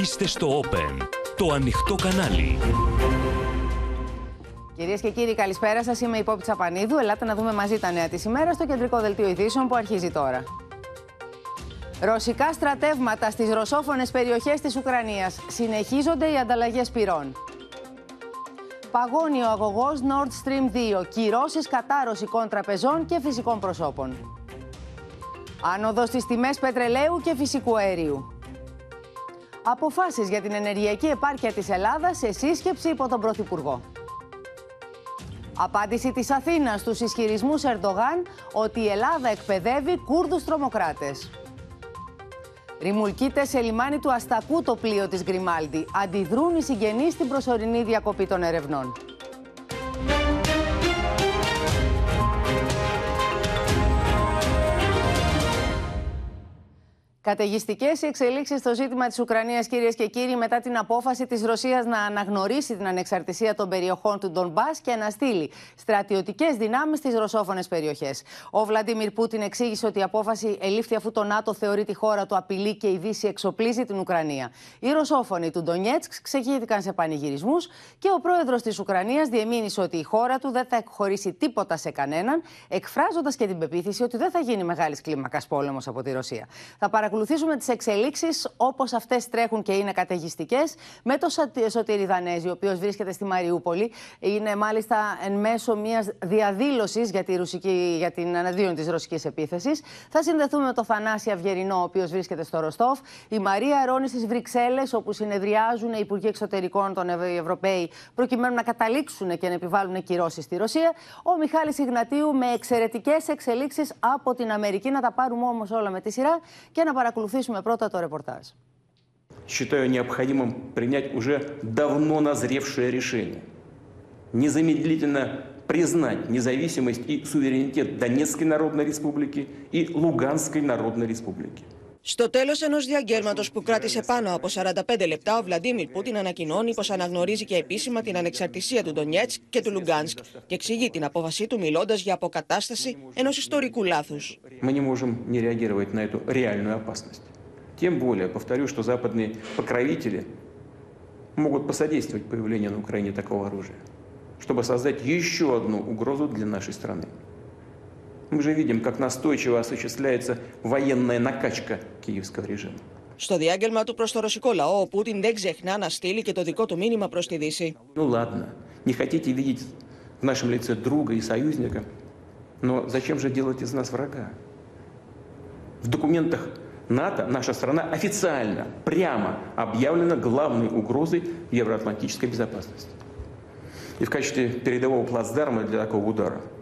Είστε στο Open, το ανοιχτό κανάλι. Κυρίες και κύριοι, καλησπέρα σας. Είμαι η Πόπη Τσαπανίδου. Ελάτε να δούμε μαζί τα νέα της ημέρας στο κεντρικό δελτίο ειδήσεων που αρχίζει τώρα. Ρωσικά στρατεύματα στις ρωσόφωνες περιοχές της Ουκρανίας. Συνεχίζονται οι ανταλλαγές πυρών. Παγώνει ο αγωγός Nord Stream 2. Κυρώσεις κατά ρωσικών τραπεζών και φυσικών προσώπων. Άνοδος στις τιμές πετρελαίου και φυσικού αερίου. Αποφάσεις για την ενεργειακή επάρκεια της Ελλάδας σε σύσκεψη υπό τον Πρωθυπουργό. Απάντηση της Αθήνας στους ισχυρισμούς Ερντογάν ότι η Ελλάδα εκπαιδεύει Κούρδους τρομοκράτες. Ρημουλκείται σε λιμάνι του Αστακού το πλοίο της Γκριμάλντι. Αντιδρούν οι συγγενείς στην προσωρινή διακοπή των ερευνών. Καταιγιστικές οι εξελίξεις στο ζήτημα της Ουκρανίας, κυρίες και κύριοι, μετά την απόφαση της Ρωσίας να αναγνωρίσει την ανεξαρτησία των περιοχών του Ντομπά και να στείλει στρατιωτικές δυνάμεις στις ρωσόφωνες περιοχές. Ο Βλαντίμιρ Πούτιν εξήγησε ότι η απόφαση ελήφθη αφού το ΝΑΤΟ θεωρεί τη χώρα του απειλή και η Δύση εξοπλίζει την Ουκρανία. Οι ρωσόφωνοι του Ντονιέτσκ ξεχύθηκαν σε πανηγυρισμούς και ο πρόεδρος της Ουκρανίας διεμήνυσε ότι η χώρα του δεν θα εκχωρήσει τίποτα σε κανέναν, εκφράζοντας και την πεποίθηση ότι δεν θα γίνει μεγάλης κλίμακας πόλεμος από τη Ρωσία. Θα παρακολουθήσουμε τις εξελίξεις όπως αυτές τρέχουν και είναι καταιγιστικές με το Σωτήρη Δανέζη, ο οποίος βρίσκεται στη Μαριούπολη. Είναι μάλιστα εν μέσω μιας διαδήλωσης για, τη για την αναδύον της ρωσικής επίθεσης. Θα συνδεθούμε με το Θανάση Αυγερινό, ο οποίος βρίσκεται στο Ροστόφ. Η Μαρία Ρόνη στις Βρυξέλλες, όπου συνεδριάζουν οι Υπουργοί Εξωτερικών των Ευρωπαίοι, προκειμένου να καταλήξουν και να επιβάλλουν κυρώσεις στη Ρωσία. Ο Μιχάλης Ιγνατίου με εξαιρετικές εξελίξεις από την Αμερική. Να τα πάρουμε όμως όλα με τη σειρά και να παρακολουθήσουμε πρώτα το ρεπορτάζ. Считаю необходимым принять уже давно назревшее решение. Незамедлительно признать независимость и суверенитет Донецкой Народной Республики и Луганской Народной Республики. Στο τέλο ενό διαγγέλματο που κράτησε πάνω από 45 λεπτά, ο Βλαντίμιρ Πούτιν ανακοινώνει πω αναγνωρίζει και επίσημα την ανεξαρτησία του Ντονιέτσκ και του Λουγκάνσκ και εξηγεί την απόφασή του μιλώντα για αποκατάσταση ενό ιστορικού λάθου. Мы не можем не реагировать на эту реальную опасность. Тем более, повторю, что западные покровители могут посодействовать появлению на Украине такого оружия, чтобы создать еще одну угрозу для нашей страны. Мы же видим, как настойчиво осуществляется военная накачка киевского режима. Στο διάγγελμα του προ το ρωσικό λαό, ο Πούτιν δεν ξεχνά να στείλει και το δικό του μήνυμα προ τη Δύση. Ну ладно, не хотите видеть в нашем лице друга и союзника, но зачем же делать из нас врага? В документах НАТО наша страна официально, прямо объявлена главной угрозой евроатлантической безопасности. И в качестве передового плацдарма для такого удара будет служить Украина.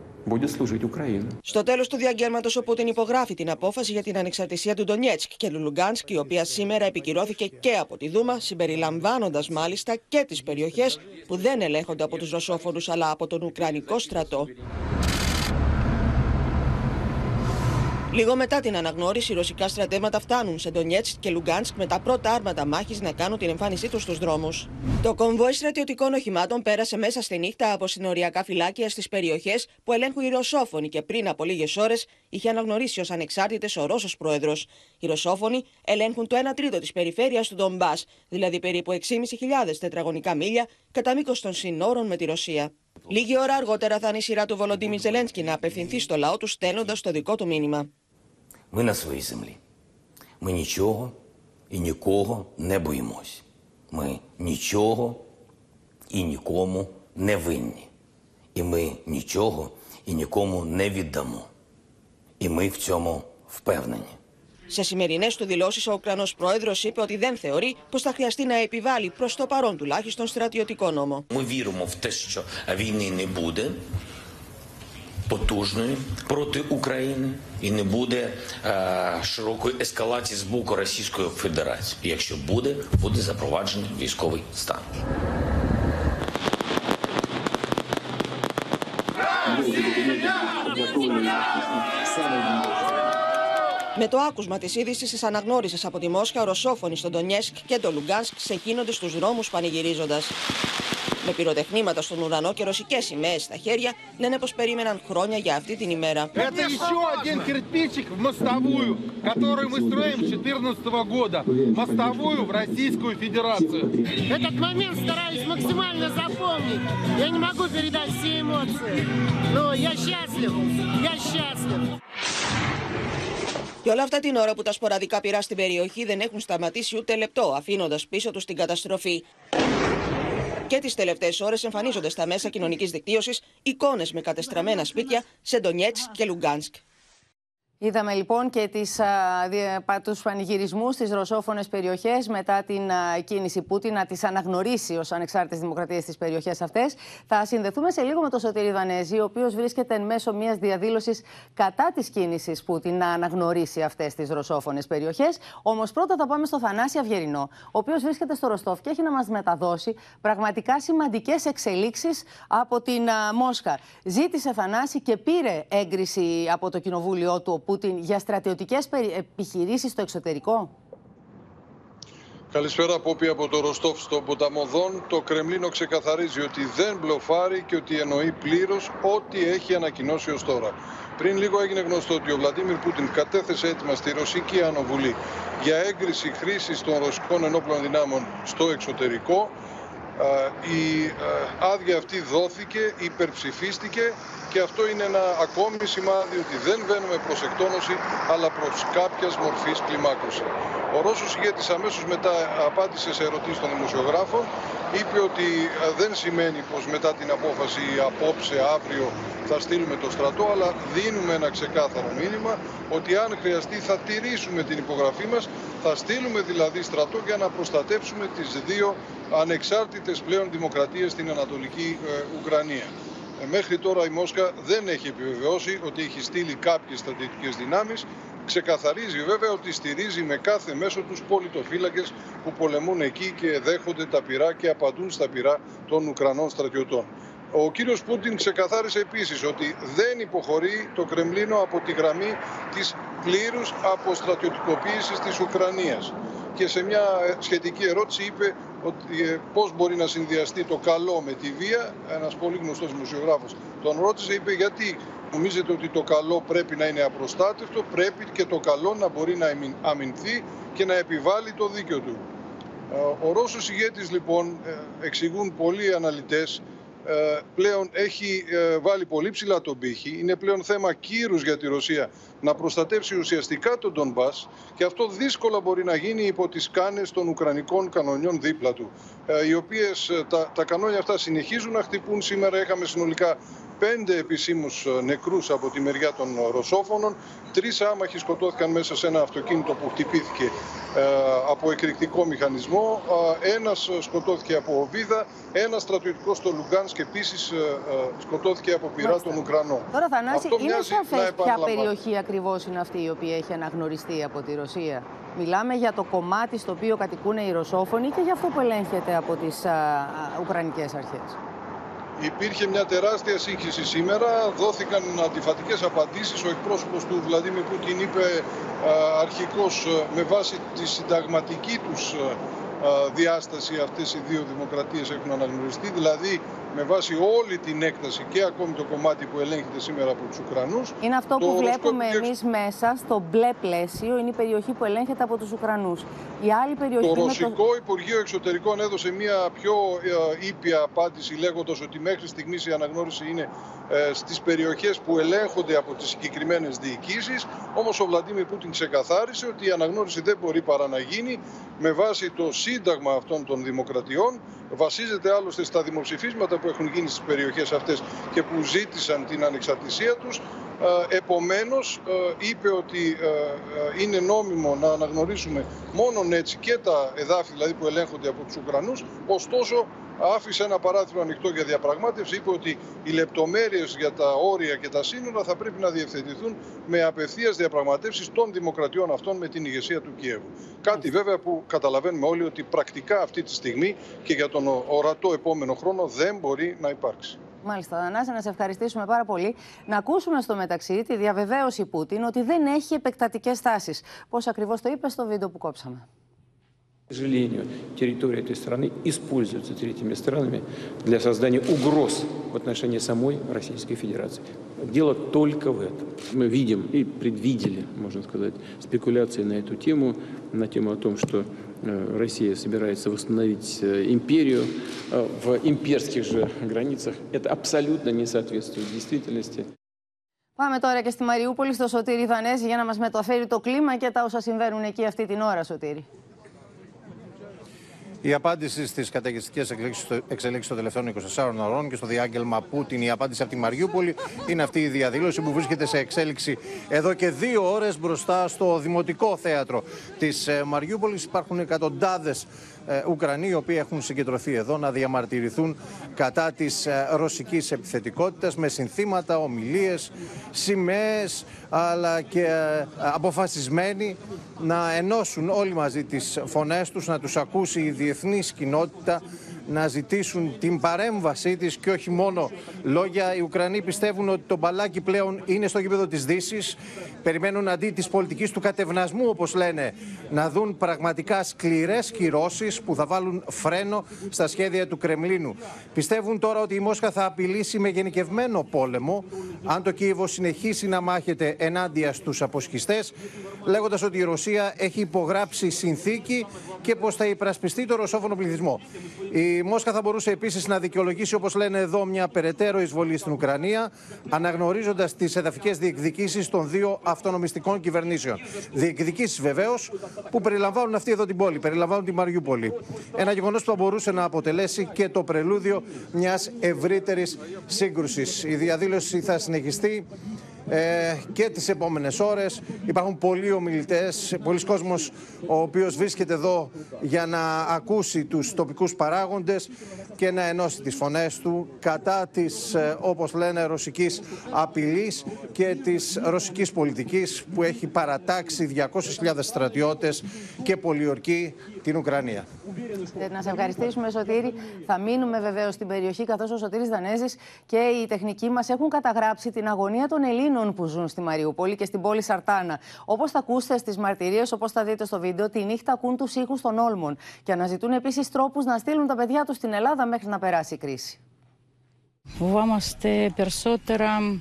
Στο τέλος του διαγγέλματος, ο Πούτιν υπογράφει την απόφαση για την ανεξαρτησία του Ντονιέτσκ και του Λουγκάνσκ, η οποία σήμερα επικυρώθηκε και από τη Δούμα, συμπεριλαμβάνοντας μάλιστα και τις περιοχές που δεν ελέγχονται από τους Ρωσόφωνους αλλά από τον Ουκρανικό στρατό. Λίγο μετά την αναγνώριση, οι ρωσικά στρατεύματα φτάνουν σε Ντονιέτσκ και Λουγκάνσκ με τα πρώτα άρματα μάχης να κάνουν την εμφάνισή τους στους δρόμους. Το κομβόι στρατιωτικών οχημάτων πέρασε μέσα στη νύχτα από συνοριακά φυλάκια στις περιοχές που ελέγχουν οι Ρωσόφωνοι και πριν από λίγες ώρες είχε αναγνωρίσει ως ανεξάρτητες ο Ρώσος πρόεδρος. Οι Ρωσόφωνοι ελέγχουν το 1 τρίτο της περιφέρειας του Ντομπά, δηλαδή περίπου 6.500 τετραγωνικά μίλια κατά μήκος των συνόρων με τη Ρωσία. Λίγη ώρα αργότερα θα είναι η σειρά του Βολοντίμι Ζελένσκι να απευθυνθεί στο λαό του στέλνοντας το δικό του μήνυμα. Ми на своїй землі. Ми нічого і нікого не боїмось. Ми нічого і нікому не винні. І ми нічого і нікому не віддамо. І ми в цьому впевнені. Σε σημερινέ του δηλώσει, ο Ουκρανό πρόεδρο είπε ότι δεν θεωρεί πω θα χρειαστεί να επιβάλλει προ το παρόν τουλάχιστον στρατιωτικό νόμο. Ми віримо в те, що війни не буде потужної проти України і не буде е, широкої ескалації з боку Російської Федерації. І Якщо буде, буде запроваджений військовий стан. Με το άκουσμα τη είδηση τη αναγνώριση από τη Μόσχα, ο Ρωσόφωνοι στον Ντονιέσκ και το Λουγκάνσκ ξεκίνονται στου δρόμου πανηγυρίζοντα. Με πυροτεχνήματα στον ουρανό και ρωσικέ σημαίε στα χέρια, λένε πω περίμεναν χρόνια για αυτή την ημέρα. Это еще один кирпичик в мостовую, которую мы строим с 2014 года. Мостовую в Российскую Федерацию. Этот момент стараюсь максимально запомнить. Я не могу передать все эмоции. Но я счастлив. Я счастлив. Και όλα αυτά την ώρα που τα σποραδικά πυρά στην περιοχή δεν έχουν σταματήσει ούτε λεπτό, αφήνοντα πίσω του την καταστροφή. Και τις τελευταίες ώρες εμφανίζονται στα μέσα κοινωνικής δικτύωσης εικόνες με κατεστραμμένα σπίτια σε Ντονιέτσκ και Λουγκάνσκ. Είδαμε λοιπόν και τις, α, τους πανηγυρισμούς στις ρωσόφωνες περιοχές μετά την α, κίνηση Πούτιν να τις αναγνωρίσει ως ανεξάρτητες δημοκρατίες στις περιοχές αυτές. Θα συνδεθούμε σε λίγο με τον Σωτήρη Δανέζη, ο οποίος βρίσκεται εν μέσω μιας διαδήλωσης κατά της κίνησης Πούτιν να αναγνωρίσει αυτές τις ρωσόφωνες περιοχές. Όμως πρώτα θα πάμε στο Θανάση Αυγερινό, ο οποίος βρίσκεται στο Ροστόφ και έχει να μας μεταδώσει πραγματικά σημαντικές εξελίξεις από την α, Μόσχα. Ζήτησε Θανάση και πήρε έγκριση από το κοινοβούλιο του Πούτιν για στρατιωτικές επιχειρήσεις στο εξωτερικό; Καλησπέρα Πόπη από το Ροστόφ στο ποταμό Δόν. Το Κρεμλίνο ξεκαθαρίζει ότι δεν μπλοφάρει και ότι εννοεί πλήρως ό,τι έχει ανακοινώσει ως τώρα. Πριν λίγο έγινε γνωστό ότι ο Βλαντίμιρ Πούτιν κατέθεσε έτοιμα στη Ρωσική Ανοβουλή για έγκριση χρήσης των ρωσικών ενόπλων δυνάμεων στο εξωτερικό. Η άδεια αυτή δόθηκε, υπερψηφίστηκε και αυτό είναι ένα ακόμη σημάδι ότι δεν βαίνουμε προς εκτόνωση αλλά προς κάποιας μορφής κλιμάκωσης. Ο Ρώσος ηγέτης αμέσως μετά απάντησε σε ερωτήσεις των δημοσιογράφων είπε ότι δεν σημαίνει πως μετά την απόφαση απόψε, αύριο θα στείλουμε το στρατό αλλά δίνουμε ένα ξεκάθαρο μήνυμα ότι αν χρειαστεί θα τηρήσουμε την υπογραφή μας θα στείλουμε δηλαδή στρατό για να προστατεύσουμε τις δύο ανεξάρτητες πλέον δημοκρατίες στην Ανατολική Ουκρανία. Ε, μέχρι τώρα η Μόσχα δεν έχει επιβεβαιώσει ότι έχει στείλει κάποιες στρατιωτικές δυνάμεις. Ξεκαθαρίζει βέβαια ότι στηρίζει με κάθε μέσο τους πολιτοφύλακες που πολεμούν εκεί και δέχονται τα πυρά και απαντούν στα πυρά των Ουκρανών στρατιωτών. Ο κύριος Πούτιν ξεκαθάρισε επίσης ότι δεν υποχωρεί το Κρεμλίνο από τη γραμμή της πλήρους αποστρατιωτικοποίησης της Ουκρανίας. Και σε μια σχετική ερώτηση είπε ότι ε, πώς μπορεί να συνδυαστεί το καλό με τη βία. Ένας πολύ γνωστός δημοσιογράφος τον ρώτησε, είπε γιατί νομίζετε ότι το καλό πρέπει να είναι απροστάτευτο, πρέπει και το καλό να μπορεί να αμυνθεί και να επιβάλλει το δίκαιο του. Ε, ο Ρώσος ηγέτης λοιπόν ε, εξηγούν πολλοί αναλυτές ε, πλέον έχει ε, βάλει πολύ ψηλά τον πύχη. Είναι πλέον θέμα κύρους για τη Ρωσία να προστατεύσει ουσιαστικά τον Τον Μπάς και αυτό δύσκολα μπορεί να γίνει υπό τις κάνες των Ουκρανικών κανονιών δίπλα του, ε, οι οποίες τα, τα κανόνια αυτά συνεχίζουν να χτυπούν. Σήμερα είχαμε συνολικά πέντε επισήμους νεκρούς από τη μεριά των Ρωσόφωνων. Τρεις άμαχοι σκοτώθηκαν μέσα σε ένα αυτοκίνητο που χτυπήθηκε ε, από εκρηκτικό μηχανισμό. Ε, ένας σκοτώθηκε από οβίδα, ένας στρατιωτικός στο Λουγκάνσκ και επίσης ε, σκοτώθηκε από πυρά των Ουκρανών. Τώρα Θανάση, είναι σαφές ποια περιοχή ακριβώς είναι αυτή η οποία έχει αναγνωριστεί από τη Ρωσία. Μιλάμε για το κομμάτι στο οποίο κατοικούν οι Ρωσόφωνοι και για αυτό που ελέγχεται από τις α, Ουκρανικές αρχές. Υπήρχε μια τεράστια σύγχυση σήμερα. Δόθηκαν αντιφατικές απαντήσεις. Ο εκπρόσωπος του Βλαντίμιρ Πούτιν είπε αρχικώς με βάση τη συνταγματική τους διάσταση αυτές οι δύο δημοκρατίες έχουν αναγνωριστεί. Δηλαδή με βάση όλη την έκταση και ακόμη το κομμάτι που ελέγχεται σήμερα από τους Ουκρανούς. Είναι αυτό που βλέπουμε εμεί εμείς μέσα στο μπλε πλαίσιο, είναι η περιοχή που ελέγχεται από τους Ουκρανούς. Η άλλη περιοχή το Ρωσικό το... Υπουργείο Εξωτερικών έδωσε μια πιο ε, ήπια απάντηση λέγοντας ότι μέχρι στιγμής η αναγνώριση είναι ε, στις περιοχές που ελέγχονται από τις συγκεκριμένες διοικήσεις. Όμως ο Βλαντίμιρ Πούτιν ξεκαθάρισε ότι η αναγνώριση δεν μπορεί παρά να γίνει με βάση το σύνταγμα αυτών των δημοκρατιών. Βασίζεται άλλωστε στα δημοψηφίσματα που έχουν γίνει στις περιοχές αυτές και που ζήτησαν την ανεξαρτησία τους. Ε, επομένως ε, είπε ότι είναι νόμιμο να αναγνωρίσουμε μόνον έτσι και τα εδάφη δηλαδή που ελέγχονται από τους Ουκρανούς. Ωστόσο άφησε ένα παράθυρο ανοιχτό για διαπραγμάτευση. Είπε ότι οι λεπτομέρειες για τα όρια και τα σύνορα θα πρέπει να διευθετηθούν με απευθείας διαπραγματεύσεις των δημοκρατιών αυτών με την ηγεσία του Κιέβου. Κάτι βέβαια που καταλαβαίνουμε όλοι ότι πρακτικά αυτή τη στιγμή και για τον ορατό επόμενο χρόνο δεν μπορεί να υπάρξει. Μάλιστα, Δανάση, να σε ευχαριστήσουμε πάρα πολύ. Να ακούσουμε στο μεταξύ τη διαβεβαίωση Πούτιν ότι δεν έχει επεκτατικές τάσεις. Πώς ακριβώς το είπε στο βίντεο που κόψαμε. К сожалению, территория этой страны используется третьими странами для создания угроз в отношении самой Российской Федерации. Дело только в этом. Мы видим и предвидели, можно сказать, спекуляции на эту тему, на тему о том, что э, Россия собирается восстановить э, империю э, в имперских же границах. Это абсолютно не соответствует действительности. Πάμε τώρα και στη Μαριούπολη, στο Σωτήρι Δανέζη, για να μας μεταφέρει το κλίμα και τα όσα συμβαίνουν εκεί αυτή την ώρα, Σωτήρι. Η απάντηση στις καταιγιστικές εξελίξεις των τελευταίων 24 ώρων και στο διάγγελμα Πούτιν, η απάντηση από τη Μαριούπολη είναι αυτή η διαδήλωση που βρίσκεται σε εξέλιξη εδώ και δύο ώρες μπροστά στο Δημοτικό Θέατρο της ε, Μαριούπολης. Υπάρχουν εκατοντάδες ε, Ουκρανοί οι οποίοι έχουν συγκεντρωθεί εδώ να διαμαρτυρηθούν κατά της ε, ρωσικής επιθετικότητας με συνθήματα, ομιλίες, σημαίες αλλά και ε, αποφασισμένοι να ενώσουν όλοι μαζί τις φωνές τους, να τους ακούσει η διεθνής κοινότητα να ζητήσουν την παρέμβασή της και όχι μόνο λόγια. Οι Ουκρανοί πιστεύουν ότι το μπαλάκι πλέον είναι στο γήπεδο της Δύσης. Περιμένουν αντί της πολιτικής του κατευνασμού, όπως λένε, να δουν πραγματικά σκληρές κυρώσεις που θα βάλουν φρένο στα σχέδια του Κρεμλίνου. Πιστεύουν τώρα ότι η Μόσχα θα απειλήσει με γενικευμένο πόλεμο αν το Κίεβο συνεχίσει να μάχεται ενάντια στους αποσχιστές, λέγοντας ότι η Ρωσία έχει υπογράψει συνθήκη και πως θα υπρασπιστεί το ρωσόφωνο πληθυσμό. Η Μόσχα θα μπορούσε επίσης να δικαιολογήσει, όπως λένε εδώ, μια περαιτέρω εισβολή στην Ουκρανία, αναγνωρίζοντας τις εδαφικές διεκδικήσεις των δύο αυτονομιστικών κυβερνήσεων. Διεκδικήσεις βεβαίως που περιλαμβάνουν αυτή εδώ την πόλη, περιλαμβάνουν τη Μαριούπολη. Ένα γεγονός που θα μπορούσε να αποτελέσει και το πρελούδιο μιας ευρύτερης σύγκρουσης. Η διαδήλωση θα συνεχιστεί ε, και τις επόμενες ώρες. Υπάρχουν πολλοί ομιλητές, πολλοί κόσμος ο οποίος βρίσκεται εδώ για να ακούσει τους τοπικούς παράγοντες και να ενώσει τις φωνές του κατά της, ε, όπως λένε, ρωσικής απειλής και της ρωσικής πολιτικής που έχει παρατάξει 200.000 στρατιώτες και πολιορκεί την Ουκρανία. Ε, να σε ευχαριστήσουμε, Σωτήρη. Θα μείνουμε βεβαίως στην περιοχή, καθώς ο Σωτήρης Δανέζης και οι τεχνικοί μας έχουν καταγράψει την αγωνία των Ελλήνων που ζουν στη Μαριούπολη και στην πόλη Σαρτάνα. Όπως θα ακούσετε στις μαρτυρίες, όπως θα δείτε στο βίντεο, τη νύχτα ακούν τους ήχους των όλμων και αναζητούν επίσης τρόπους να στείλουν τα παιδιά τους στην Ελλάδα μέχρι να περάσει η κρίση. Φοβάμαστε περισσότερα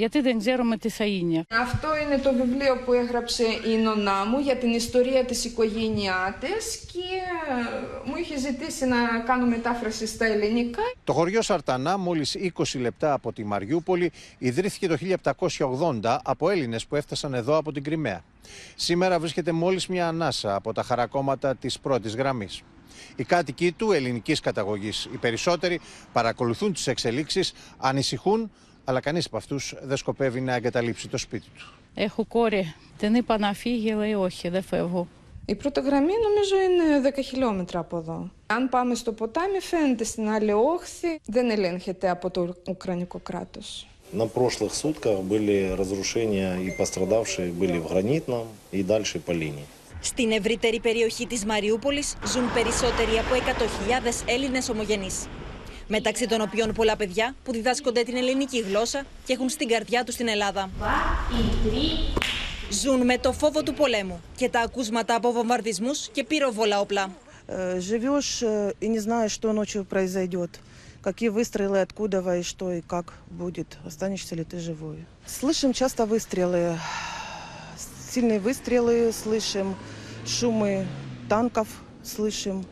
γιατί δεν ξέρουμε τι θα είναι. Αυτό είναι το βιβλίο που έγραψε η νονά μου για την ιστορία της οικογένειά της και μου είχε ζητήσει να κάνω μετάφραση στα ελληνικά. Το χωριό Σαρτανά, μόλις 20 λεπτά από τη Μαριούπολη, ιδρύθηκε το 1780 από Έλληνες που έφτασαν εδώ από την Κρυμαία. Σήμερα βρίσκεται μόλις μια ανάσα από τα χαρακόμματα της πρώτης γραμμής. Οι κάτοικοι του ελληνικής καταγωγής, οι περισσότεροι, παρακολουθούν τις εξελίξεις, ανησυχούν αλλά κανείς από αυτούς δεν σκοπεύει να εγκαταλείψει το σπίτι του. Έχω κόρη. Την είπα να φύγει, λέει όχι, δεν φεύγω. Η πρώτη γραμμή νομίζω είναι 10 χιλιόμετρα από εδώ. Αν πάμε στο ποτάμι φαίνεται στην άλλη όχθη, δεν ελέγχεται από το Ουκρανικό κράτος. На прошлых сутках были разрушения и пострадавшие были в Гранитном и дальше по линии. Στην ευρύτερη περιοχή της Μαριούπολης ζουν περισσότεροι από 100.000 Έλληνες ομογενείς μεταξύ των οποίων πολλά παιδιά που διδάσκονται την ελληνική γλώσσα και έχουν στην καρδιά του στην Ελλάδα. Ζουν με το φόβο του πολέμου και τα ακούσματα από βομβαρδισμούς και πυροβόλα όπλα. Живешь и не знаешь, что ночью произойдет. Какие выстрелы, откуда и что и как будет. Останешься ли ты живой. Слышим часто выстрелы. Сильные выстрелы слышим. Шумы танков слышим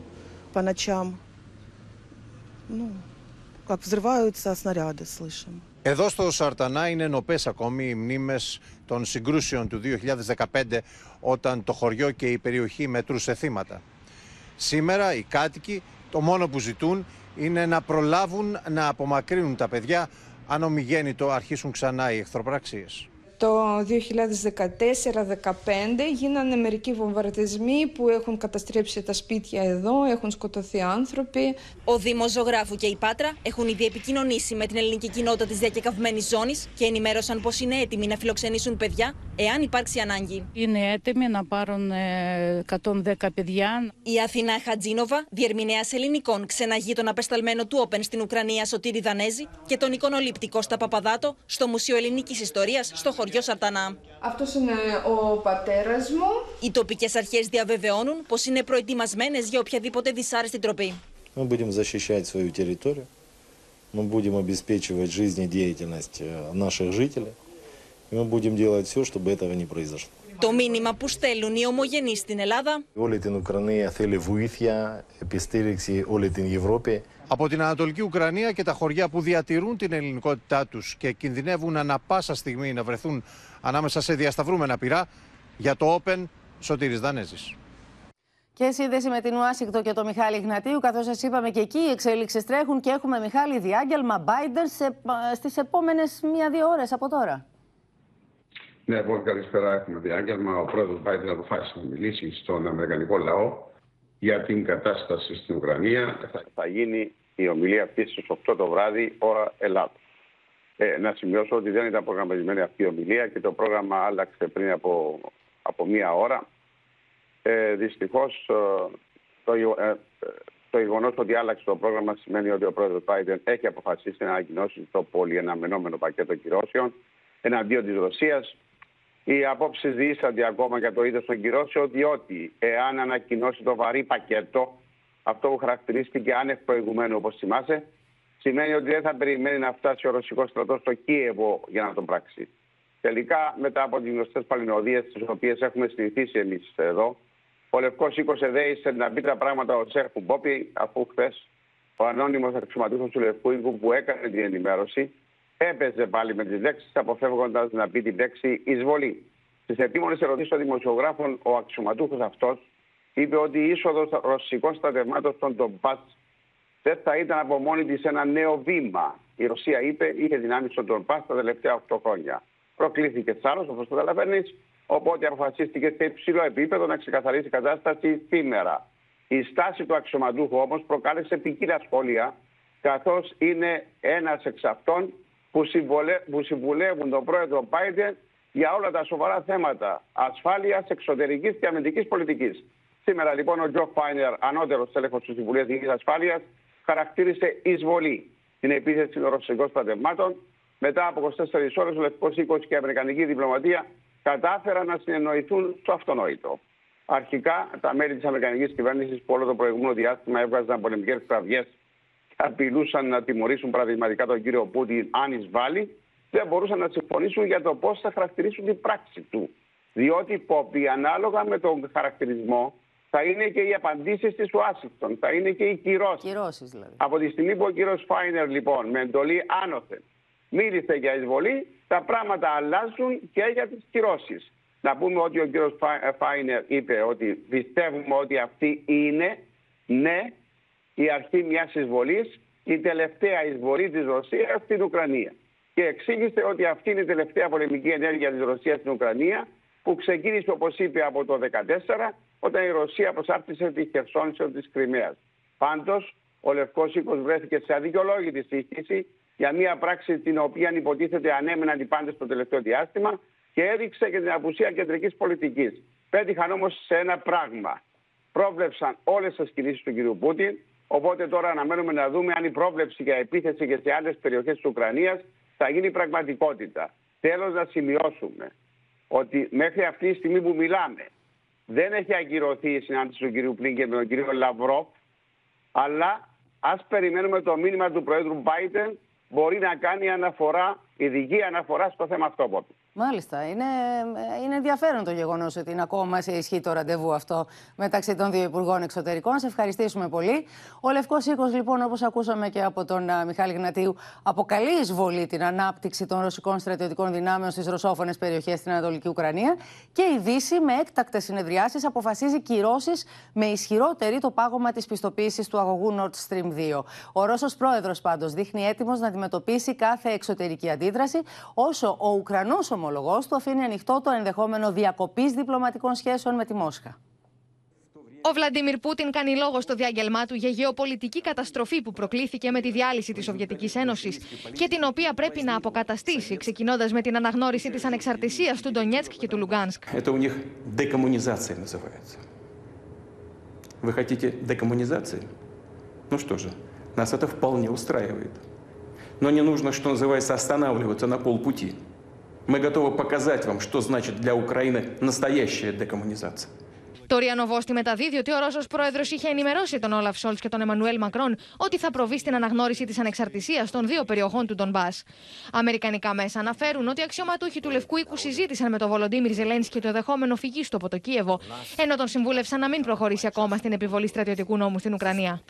по ночам. Ну, как взрываются снаряды, слышим. Εδώ στο Σαρτανά είναι νοπές ακόμη οι μνήμες των συγκρούσεων του 2015 όταν το χωριό και η περιοχή μετρούσε θύματα. Σήμερα οι κάτοικοι το μόνο που ζητούν είναι να προλάβουν να απομακρύνουν τα παιδιά αν ομιγέννητο αρχίσουν ξανά οι εχθροπραξίες. Το 2014-2015 γίνανε μερικοί βομβαρδισμοί που έχουν καταστρέψει τα σπίτια εδώ, έχουν σκοτωθεί άνθρωποι. Ο Δήμο Ζωγράφου και η Πάτρα έχουν ήδη επικοινωνήσει με την ελληνική κοινότητα της διακεκαυμένης ζώνης και ενημέρωσαν πως είναι έτοιμοι να φιλοξενήσουν παιδιά εάν υπάρξει ανάγκη. Είναι έτοιμοι να πάρουν 110 ε, παιδιά. Η Αθηνά Χατζίνοβα, διερμηνέας ελληνικών, ξεναγεί τον απεσταλμένο του Όπεν στην Ουκρανία Σωτήρη Δανέζη και τον εικονολήπτη Κώστα Παπαδάτο στο Μουσείο Ελληνικής Ιστορίας στο χωριό χωριό Σαρτανά. Αυτό είναι ο πατέρα μου. Οι τοπικέ αρχέ διαβεβαιώνουν πω είναι προετοιμασμένε για οποιαδήποτε δυσάρεστη τροπή. Мы будем защищать свою территорию, мы будем обеспечивать жизнедеятельность э, наших жителей, и мы будем делать все, чтобы этого не произошло. Το μήνυμα που στέλνουν οι ομογενεί στην Ελλάδα Όλη την Ουκρανία θέλει βοήθεια, επιστήριξη όλη την Ευρώπη. Από την Ανατολική Ουκρανία και τα χωριά που διατηρούν την ελληνικότητά τους και κινδυνεύουν ανα πάσα στιγμή να βρεθούν ανάμεσα σε διασταυρούμενα πυρά, για το Open, Σωτήρης Δανέζης. Και σύνδεση με την Ουάσιγκτο και το Μιχάλη Γνατίου, καθώς σας είπαμε και εκεί οι εξέλιξεις τρέχουν και έχουμε Μιχάλη διάγγελμα Biden σε, στις επόμενες μία-δύο ώρες από τώρα. Ναι, πολύ καλησπέρα. Έχουμε διάγγελμα. Ο πρόεδρος Biden αποφάσισε να μιλήσει στον Αμερικανικό λαό για την κατάσταση στην Ουκρανία. Θα γίνει η ομιλία αυτή στις 8 το βράδυ, ώρα Ελλάδα. Ε, να σημειώσω ότι δεν ήταν προγραμματισμένη αυτή η ομιλία και το πρόγραμμα άλλαξε πριν από, από μία ώρα. Ε, Δυστυχώς ε, το, ε, το γεγονός ότι άλλαξε το πρόγραμμα σημαίνει ότι ο πρόεδρος Biden έχει αποφασίσει να ανακοινώσει το πολυεναμενόμενο πακέτο κυρώσεων εναντίον της Ρωσίας οι απόψεις διήσανται ακόμα για το είδος των κυρώσεων, διότι εάν ανακοινώσει το βαρύ πακέτο, αυτό που χαρακτηρίστηκε άνευ προηγουμένου, όπως θυμάσαι, σημαίνει ότι δεν θα περιμένει να φτάσει ο ρωσικός στρατός στο Κίεβο για να τον πράξει. Τελικά, μετά από τις γνωστές παλινοδίες, τις οποίες έχουμε συνηθίσει εμείς εδώ, ο Λευκός σήκωσε δέησε να πει τα πράγματα ο Σέρφου Μπόπι, αφού χθες ο ανώνυμος αξιωματούχος του Λευκού Οίκου που έκανε την ενημέρωση έπαιζε πάλι με τις λέξεις, αποφεύγοντας να πει την λέξη εισβολή. Στι επίμονες ερωτήσεις των δημοσιογράφων, ο αξιωματούχος αυτός είπε ότι η είσοδος ρωσικών στρατευμάτων στον Ντομπάτ δεν θα ήταν από μόνη της ένα νέο βήμα. Η Ρωσία είπε είχε δυνάμεις στον Ντομπάτ τα τελευταία 8 χρόνια. Προκλήθηκε άλλο, όπως καταλαβαίνεις, οπότε αποφασίστηκε σε υψηλό επίπεδο να ξεκαθαρίσει η κατάσταση σήμερα. Η στάση του αξιωματούχου όμως προκάλεσε ποικίλα σχόλια, καθώς είναι ένας εξ αυτών που, συμβολε... που συμβουλεύουν τον πρόεδρο Biden για όλα τα σοβαρά θέματα ασφάλειας, εξωτερικής και αμυντικής πολιτικής. Σήμερα λοιπόν ο Τζο Φάινερ, ανώτερος τέλεχο του Συμβουλίου Εθνική Ασφάλειας, χαρακτήρισε εισβολή την επίθεση των ρωσικών στρατευμάτων. Μετά από 24 ώρες, ο Λευκός Οίκος και η Αμερικανική διπλωματία κατάφεραν να συνεννοηθούν στο αυτονόητο. Αρχικά, τα μέλη της Αμερικανικής κυβέρνησης που όλο το προηγούμενο διάστημα έβγαζαν πολεμικές κραυγές απειλούσαν να τιμωρήσουν παραδειγματικά τον κύριο Πούτιν αν εισβάλλει, δεν μπορούσαν να συμφωνήσουν για το πώς θα χαρακτηρίσουν την πράξη του. Διότι υπόπτη, ανάλογα με τον χαρακτηρισμό, θα είναι και οι απαντήσεις της Ουάσιγκτον, θα είναι και οι κυρώσεις. δηλαδή. Από τη στιγμή που ο κύριος Φάινερ, λοιπόν, με εντολή άνωθεν, μίλησε για εισβολή, τα πράγματα αλλάζουν και για τις κυρώσεις. Να πούμε ότι ο κύριος Φάινερ είπε ότι πιστεύουμε ότι αυτή είναι, ναι, η αρχή μιας εισβολής, η τελευταία εισβολή της Ρωσίας στην Ουκρανία. Και εξήγησε ότι αυτή είναι η τελευταία πολεμική ενέργεια της Ρωσίας στην Ουκρανία, που ξεκίνησε, όπως είπε, από το 2014, όταν η Ρωσία προσάρτησε τη χερσόνησο της Κρυμαίας. Πάντως, ο Λευκός Οίκος βρέθηκε σε αδικαιολόγητη σύγχυση για μια πράξη την οποία υποτίθεται ανέμεναν οι πάντε το τελευταίο διάστημα και έδειξε και την απουσία κεντρικής πολιτικής. Πέτυχαν όμως σε ένα πράγμα. Πρόβλεψαν όλες τις κινήσεις του κ. Πούτιν, Οπότε τώρα αναμένουμε να δούμε αν η πρόβλεψη για επίθεση και σε άλλες περιοχές της Ουκρανίας θα γίνει πραγματικότητα. Θέλω να σημειώσουμε ότι μέχρι αυτή τη στιγμή που μιλάμε δεν έχει αγκυρωθεί η συνάντηση του κ. Πλίνκεν με τον κ. Λαυρόφ, αλλά ας περιμένουμε το μήνυμα του Προέδρου Biden μπορεί να κάνει αναφορά, ειδική αναφορά στο θέμα αυτό. Μάλιστα. Είναι, είναι ενδιαφέρον το γεγονός ότι είναι ακόμα σε ισχύ το ραντεβού αυτό μεταξύ των δύο Υπουργών Εξωτερικών. Σε ευχαριστήσουμε πολύ. Ο Λευκός Οίκος, λοιπόν, όπως ακούσαμε και από τον Μιχάλη Γνατίου, αποκαλεί εισβολή την ανάπτυξη των ρωσικών στρατιωτικών δυνάμεων στις ρωσόφωνες περιοχές στην Ανατολική Ουκρανία. Και η Δύση, με έκτακτες συνεδριάσεις, αποφασίζει κυρώσεις με ισχυρότερη το πάγωμα της πιστοποίησης του αγωγού Nord Stream 2. Ο Ρώσος πρόεδρος, πάντως, δείχνει έτοιμος να αντιμετωπίσει κάθε εξωτερική αντίδραση, όσο ο Ουκρανός ομολογό του αφήνει ανοιχτό το ενδεχόμενο διακοπή διπλωματικών σχέσεων με τη Μόσχα. Ο Βλαντίμιρ Πούτιν κάνει λόγο στο διάγγελμά του για γεωπολιτική καταστροφή που προκλήθηκε με τη διάλυση τη Σοβιετική Ένωση και την οποία πρέπει να αποκαταστήσει, ξεκινώντα με την αναγνώριση τη ανεξαρτησία του Ντονιέτσκ και του Λουγκάνσκ. Это у них декоммунизация называется. Вы хотите декоммунизации? Ну что же, нас это вполне устраивает. Но не нужно, что называется, останавливаться на полпути. Мы готовы показать вам, что значит для Украины настоящая декоммунизация. Το Ριανοβόστη μεταδίδει ότι ο Ρώσος πρόεδρος είχε ενημερώσει τον Όλαφ Σόλτς και τον Εμμανουέλ Μακρόν ότι θα προβεί στην αναγνώριση της ανεξαρτησίας των δύο περιοχών του Ντομπά. Αμερικανικά μέσα αναφέρουν ότι οι αξιωματούχοι του Λευκού Οίκου συζήτησαν με τον Βολοντίμιρ Ζελένσκι το δεχόμενο φυγή του από το Κίεβο, ενώ τον συμβούλευσαν να μην προχωρήσει ακόμα στην επιβολή στρατιωτικού νόμου στην Ουκρανία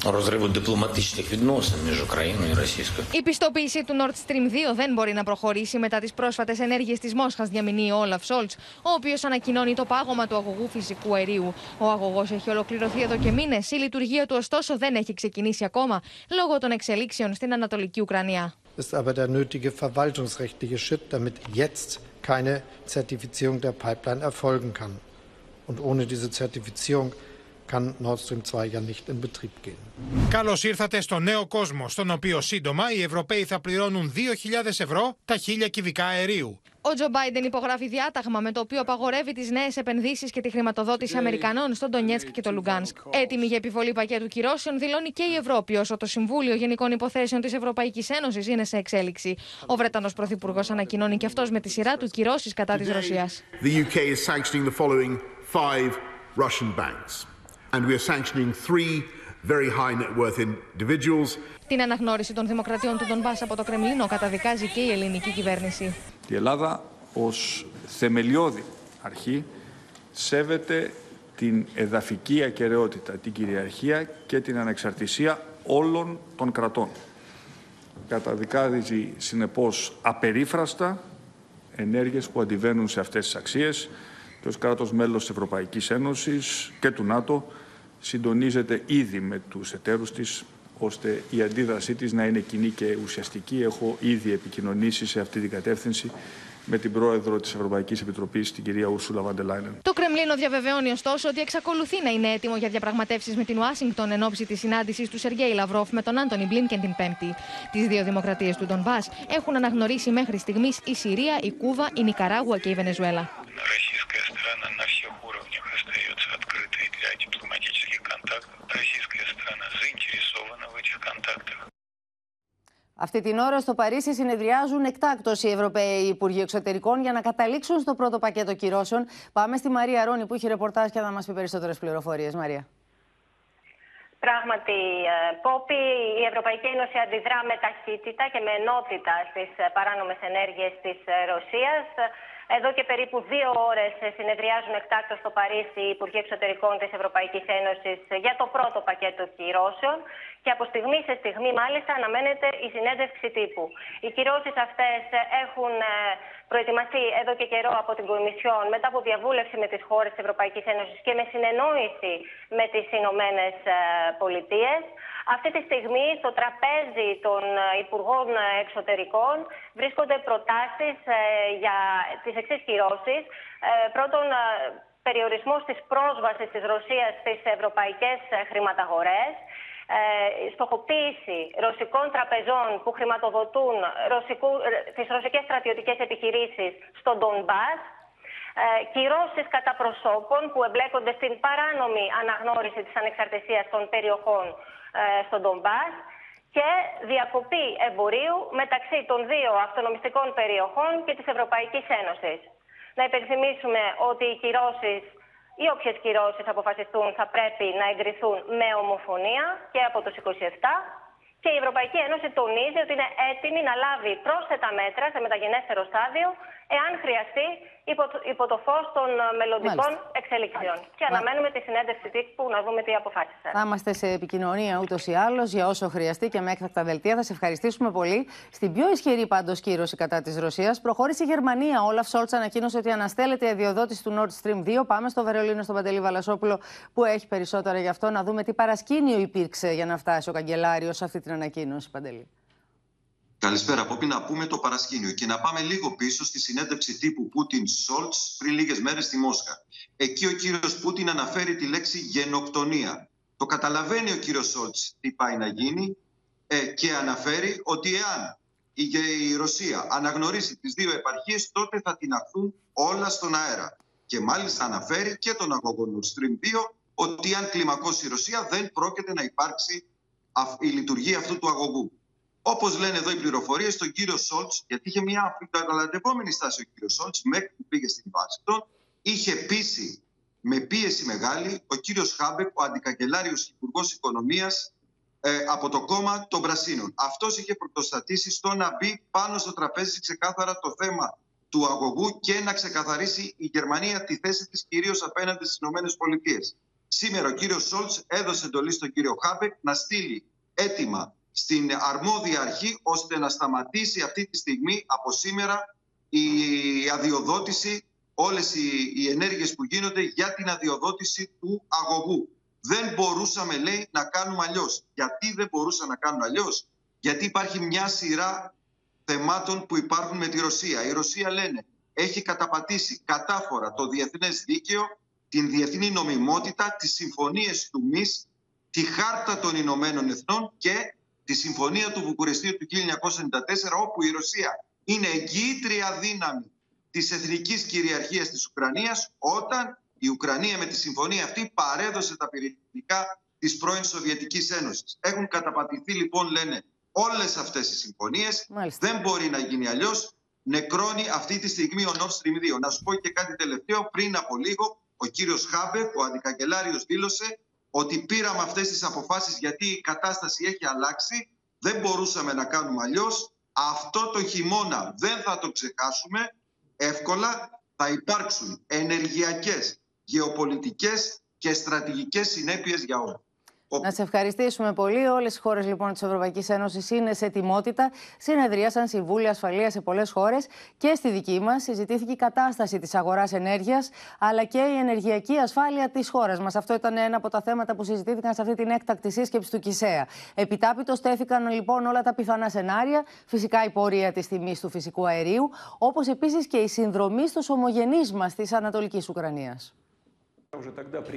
Прийшов е, запит від Міністерства закордонних справ, щоб я розглянув питання е, розриву дипломатичних відносин між Україною і Російською. Η πιστοποίηση του Nord Stream 2 δεν μπορεί να προχωρήσει μετά τι πρόσφατε ενέργειε τη Μόσχα, διαμηνεί ο Όλαφ Σόλτ, ο οποίο ανακοινώνει το πάγωμα του αγωγού φυσικού αερίου. Ο αγωγό έχει ολοκληρωθεί εδώ και μήνε, η λειτουργία του ωστόσο δεν έχει ξεκινήσει ακόμα λόγω των εξελίξεων στην Ανατολική Ουκρανία. ist aber der nötige verwaltungsrechtliche Schritt, damit jetzt keine Zertifizierung der Pipeline erfolgen kann. Und ohne diese Zertifizierung kann Nord Stream 2 ja nicht in Betrieb gehen. Καλώς ήρθατε στο νέο κόσμο, στον οποίο σύντομα οι Ευρωπαίοι θα πληρώνουν 2.000 ευρώ τα χίλια κυβικά αερίου. Ο Τζο Μπάιντεν υπογράφει διάταγμα με το οποίο απαγορεύει τις νέες επενδύσεις και τη χρηματοδότηση Αμερικανών στον Ντονιέτσκ και το Λουγκάνσκ. Έτοιμη για επιβολή πακέτου κυρώσεων δηλώνει και η Ευρώπη, όσο το Συμβούλιο Γενικών Υποθέσεων της Ευρωπαϊκής Ένωσης είναι σε εξέλιξη. Ο Βρετανός Πρωθυπουργός ανακοινώνει και αυτός με τη σειρά του κυρώσεις κατά της Ρωσίας. The UK is sanctioning the following five Russian banks. And we are sanctioning three very high net worth individuals. Την αναγνώριση των δημοκρατιών του Ντομπά από το Κρεμλίνο καταδικάζει και η ελληνική κυβέρνηση. Η Ελλάδα ως θεμελιώδη αρχή σέβεται την εδαφική ακαιρεότητα, την κυριαρχία και την ανεξαρτησία όλων των κρατών. Καταδικάζει συνεπώς απερίφραστα ενέργειες που αντιβαίνουν σε αυτές τις αξίες και ως κράτος μέλος της Ευρωπαϊκής Ένωσης και του ΝΑΤΟ συντονίζεται ήδη με τους εταίρους της ώστε η αντίδρασή της να είναι κοινή και ουσιαστική. Έχω ήδη επικοινωνήσει σε αυτή την κατεύθυνση με την πρόεδρο της Ευρωπαϊκής Επιτροπής, την κυρία Ούρσουλα Βαντελάινεν. Το Κρεμλίνο διαβεβαιώνει ωστόσο ότι εξακολουθεί να είναι έτοιμο για διαπραγματεύσεις με την Ουάσιγκτον εν ώψη της συνάντησης του Σεργέη Λαυρόφ με τον Άντωνι Μπλίνκεν την Πέμπτη. Τις δύο δημοκρατίες του Ντομπά έχουν αναγνωρίσει μέχρι στιγμής η Συρία, η Κούβα, η Νικαράγουα και η Βενεζουέλα. Αυτή την ώρα στο Παρίσι συνεδριάζουν εκτάκτως οι Ευρωπαίοι Υπουργοί Εξωτερικών για να καταλήξουν στο πρώτο πακέτο κυρώσεων. Πάμε στη Μαρία Ρόνη που έχει ρεπορτάζ και θα μας πει περισσότερες πληροφορίες. Μαρία. Πράγματι, ε, Πόπη, η Ευρωπαϊκή Ένωση αντιδρά με ταχύτητα και με ενότητα στις ε, παράνομες ενέργειες της ε, Ρωσίας. Εδώ και περίπου δύο ώρες συνεδριάζουν εκτάκτως στο Παρίσι οι Υπουργοί Εξωτερικών της Ευρωπαϊκής Ένωσης για το πρώτο πακέτο κυρώσεων. Και από στιγμή σε στιγμή, μάλιστα, αναμένεται η συνέντευξη τύπου. Οι κυρώσεις αυτές έχουν προετοιμαστεί εδώ και καιρό από την Κομισιόν μετά από διαβούλευση με τις χώρες της Ευρωπαϊκής Ένωσης και με συνεννόηση με τις Ηνωμένες Πολιτείες. Αυτή τη στιγμή στο τραπέζι των Υπουργών Εξωτερικών βρίσκονται προτάσεις για τις εξής κυρώσεις. Πρώτον, περιορισμός της πρόσβασης της Ρωσίας στις ευρωπαϊκές χρηματαγορές, στοχοποίηση ρωσικών τραπεζών που χρηματοδοτούν ρωσικού, τις ρωσικές στρατιωτικές επιχειρήσεις στον Ντονμπάς, ε, κυρώσεις κατά προσώπων που εμπλέκονται στην παράνομη αναγνώριση της ανεξαρτησίας των περιοχών ε, στον Ντομπάς και διακοπή εμπορίου μεταξύ των δύο αυτονομιστικών περιοχών και της Ευρωπαϊκής Ένωσης. Να υπενθυμίσουμε ότι οι κυρώσεις ή όποιες κυρώσεις αποφασιστούν θα πρέπει να εγκριθούν με ομοφωνία και από τους 27 και η Ευρωπαϊκή Ένωση τονίζει ότι είναι έτοιμη να λάβει πρόσθετα μέτρα σε μεταγενέστερο στάδιο εάν χρειαστεί υπό, υπό το φως των μελλοντικών Μάλιστα. εξελίξεων. Και αναμένουμε τη συνέντευξη τύπου να δούμε τι αποφάσισε. Θα είμαστε σε επικοινωνία ούτως ή άλλως για όσο χρειαστεί και με έκτακτα δελτία. Θα σε ευχαριστήσουμε πολύ. Στην πιο ισχυρή πάντως κύρωση κατά της Ρωσίας προχώρησε η Γερμανία. Ο Όλαφ Σόλτς ανακοίνωσε ότι αναστέλλεται η αδειοδότηση του Nord Stream 2. Πάμε στο Βερολίνο, στον Παντελή Βαλασόπουλο, που έχει περισσότερα γι' αυτό, να δούμε τι παρασκήνιο υπήρξε για να φτάσει ο καγκελάριος σε αυτή την ανακοίνωση, Παντελή. Καλησπέρα, Πόπη. Να πούμε το παρασκήνιο και να πάμε λίγο πίσω στη συνέντευξη τύπου Πούτιν-Σόλτ πριν λίγες μέρες στη Μόσχα. Εκεί ο κύριος Πούτιν αναφέρει τη λέξη γενοκτονία. Το καταλαβαίνει ο κύριος Σόλτς τι πάει να γίνει ε, και αναφέρει ότι εάν η, η Ρωσία αναγνωρίσει τις δύο επαρχίες, τότε θα την αχθούν όλα στον αέρα. Και μάλιστα αναφέρει και τον αγωγό Nord Stream 2 ότι αν κλιμακώσει η Ρωσία δεν πρόκειται να υπάρξει η λειτουργία αυτού του αγωγού. Όπως λένε εδώ οι πληροφορίες, τον κύριο Σόλτς, γιατί είχε μια επαναλαμβανόμενη στάση ο κύριος Σόλτς μέχρι που πήγε στην Βάσιτον, είχε πείσει με πίεση μεγάλη ο κύριος Χάμπεκ, ο αντικαγκελάριος υπουργός Οικονομίας ε, από το κόμμα των Πρασίνων. Αυτός είχε πρωτοστατήσει στο να μπει πάνω στο τραπέζι ξεκάθαρα το θέμα του αγωγού και να ξεκαθαρίσει η Γερμανία τη θέση της κυρίως απέναντι στις ΗΠΑ. Σήμερα ο κύριος Σόλτς έδωσε εντολή στον κύριο Χάμπεκ να στείλει έτοιμα στην αρμόδια αρχή ώστε να σταματήσει αυτή τη στιγμή από σήμερα η αδειοδότηση, όλες οι, οι ενέργειες που γίνονται για την αδειοδότηση του αγωγού. Δεν μπορούσαμε, λέει, να κάνουμε αλλιώς. Γιατί δεν μπορούσαμε να κάνουμε αλλιώς, Γιατί υπάρχει μια σειρά θεμάτων που υπάρχουν με τη Ρωσία. Η Ρωσία, λένε, έχει καταπατήσει κατάφορα το διεθνές δίκαιο, την διεθνή νομιμότητα, τις συμφωνίες του ΜΙΣ, τη Χάρτα των Ηνωμένων Εθνών και τη Συμφωνία του Βουκουρεστίου του 1994, όπου η Ρωσία είναι εγγύητρια δύναμη της εθνικής κυριαρχίας της Ουκρανίας, όταν η Ουκρανία με τη συμφωνία αυτή παρέδωσε τα πυρηνικά της πρώην Σοβιετικής Ένωσης. Έχουν καταπατηθεί λοιπόν, λένε, όλες αυτές οι συμφωνίες. Δεν μπορεί να γίνει αλλιώς. Νεκρώνει αυτή τη στιγμή ο Nord Stream 2. Να σου πω και κάτι τελευταίο. Πριν από λίγο, ο κύριος Χάμπεκ, ο αντικαγκελάριος, δήλωσε ότι πήραμε αυτές τις αποφάσεις γιατί η κατάσταση έχει αλλάξει. Δεν μπορούσαμε να κάνουμε αλλιώς. Αυτό το χειμώνα δεν θα το ξεχάσουμε. Εύκολα θα υπάρξουν ενεργειακές, γεωπολιτικές και στρατηγικές συνέπειες για όλα. Να σε ευχαριστήσουμε πολύ. Όλες οι χώρες λοιπόν της Ευρωπαϊκής Ένωσης είναι σε ετοιμότητα. Συνεδρίασαν συμβούλια ασφαλεία σε πολλές χώρες και στη δική μας συζητήθηκε η κατάσταση της αγοράς ενέργειας αλλά και η ενεργειακή ασφάλεια της χώρας μας. Αυτό ήταν ένα από τα θέματα που συζητήθηκαν σε αυτή την έκτακτη σύσκεψη του ΚΙΣΕΑ. Επιτάπητος στέθηκαν λοιπόν όλα τα πιθανά σενάρια, φυσικά η πορεία της τιμής του φυσικού αερίου, όπως επίσης και η συνδρομή στου ομογενεί της Ανατολικής Ουκρανίας.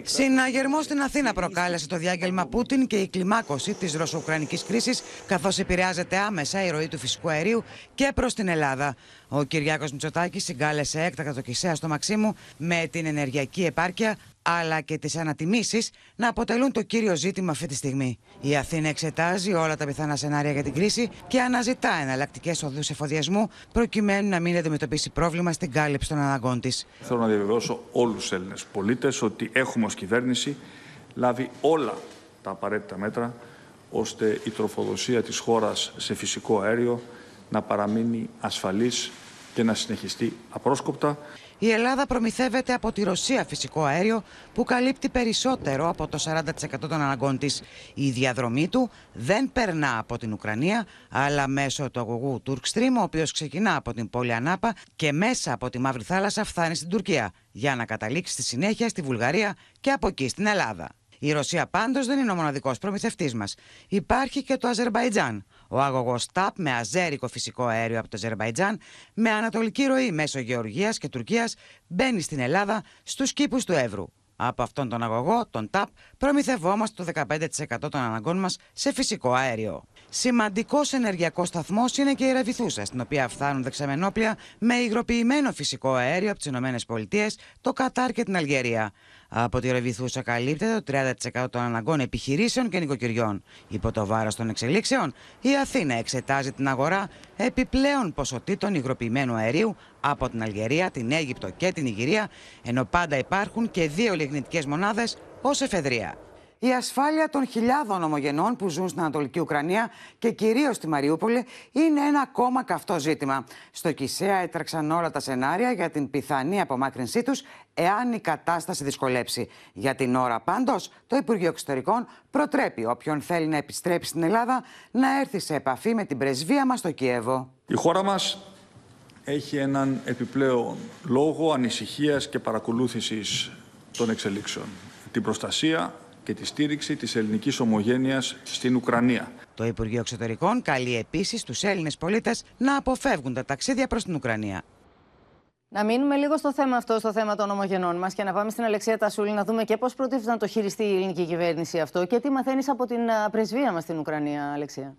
Συναγερμό στην Αθήνα προκάλεσε το διάγγελμα Πούτιν και η κλιμάκωση της ρωσο-ουκρανικής κρίσης, καθώς επηρεάζεται άμεσα η ροή του φυσικού αερίου και προς την Ελλάδα. Ο Κυριάκος Μητσοτάκης συγκάλεσε έκτακτα το Κισέα στο Μαξίμου με την ενεργειακή επάρκεια αλλά και τις ανατιμήσεις να αποτελούν το κύριο ζήτημα αυτή τη στιγμή. Η Αθήνα εξετάζει όλα τα πιθανά σενάρια για την κρίση και αναζητά εναλλακτικές οδούς εφοδιασμού προκειμένου να μην αντιμετωπίσει πρόβλημα στην κάλυψη των αναγκών της. Θέλω να διαβεβαιώσω όλους τους Έλληνες πολίτες ότι έχουμε ως κυβέρνηση λάβει όλα τα απαραίτητα μέτρα ώστε η τροφοδοσία της χώρας σε φυσικό αέριο να παραμείνει ασφαλής και να συνεχιστεί απρόσκοπτα. Η Ελλάδα προμηθεύεται από τη Ρωσία φυσικό αέριο που καλύπτει περισσότερο από το 40% των αναγκών της. Η διαδρομή του δεν περνά από την Ουκρανία αλλά μέσω του αγωγού Turkstream ο οποίος ξεκινά από την πόλη Ανάπα και μέσα από τη Μαύρη Θάλασσα φτάνει στην Τουρκία για να καταλήξει στη συνέχεια στη Βουλγαρία και από εκεί στην Ελλάδα. Η Ρωσία πάντως δεν είναι ο μοναδικός προμηθευτής μας. Υπάρχει και το Αζερβαϊτζάν. Ο αγωγός ΤΑΠ με αζέρικο φυσικό αέριο από το Αζερβαϊτζάν με ανατολική ροή μέσω Γεωργίας και Τουρκίας μπαίνει στην Ελλάδα στους κήπους του Εύρου. Από αυτόν τον αγωγό, τον ΤΑΠ, προμηθευόμαστε το 15% των αναγκών μας σε φυσικό αέριο. Σημαντικός ενεργειακός σταθμός είναι και η Ρεβιθούσα, στην οποία φτάνουν δεξαμενόπλια με υγροποιημένο φυσικό αέριο από τις ΗΠΑ, το Κατάρ και την Αλγερία. Από τη Ρεβιθούσα καλύπτεται το 30% των αναγκών επιχειρήσεων και νοικοκυριών. Υπό το βάρος των εξελίξεων, η Αθήνα εξετάζει την αγορά επιπλέον ποσοτήτων υγροποιημένου αερίου από την Αλγερία, την Αίγυπτο και την Ιγυρία, ενώ πάντα υπάρχουν και δύο λιγνητικές μονάδες ως εφεδρεία. Η ασφάλεια των χιλιάδων ομογενών που ζουν στην Ανατολική Ουκρανία και κυρίως στη Μαριούπολη είναι ένα ακόμα καυτό ζήτημα. Στο Κισέα έτρεξαν όλα τα σενάρια για την πιθανή απομάκρυνσή τους εάν η κατάσταση δυσκολέψει. Για την ώρα πάντως, το Υπουργείο Εξωτερικών προτρέπει όποιον θέλει να επιστρέψει στην Ελλάδα να έρθει σε επαφή με την πρεσβεία μας στο Κίεβο. Η χώρα μας έχει έναν επιπλέον λόγο ανησυχίας και παρακολούθησης των εξελίξεων. Την προστασία και τη στήριξη της ελληνικής ομογένειας στην Ουκρανία. Το Υπουργείο Εξωτερικών καλεί επίσης τους Έλληνες πολίτες να αποφεύγουν τα ταξίδια προς την Ουκρανία. Να μείνουμε λίγο στο θέμα αυτό, στο θέμα των ομογενών μας και να πάμε στην Αλεξία Τασούλη να δούμε και πώς προτίθεται να το χειριστεί η ελληνική κυβέρνηση αυτό και τι μαθαίνεις από την πρεσβεία μας στην Ουκρανία, Αλεξία.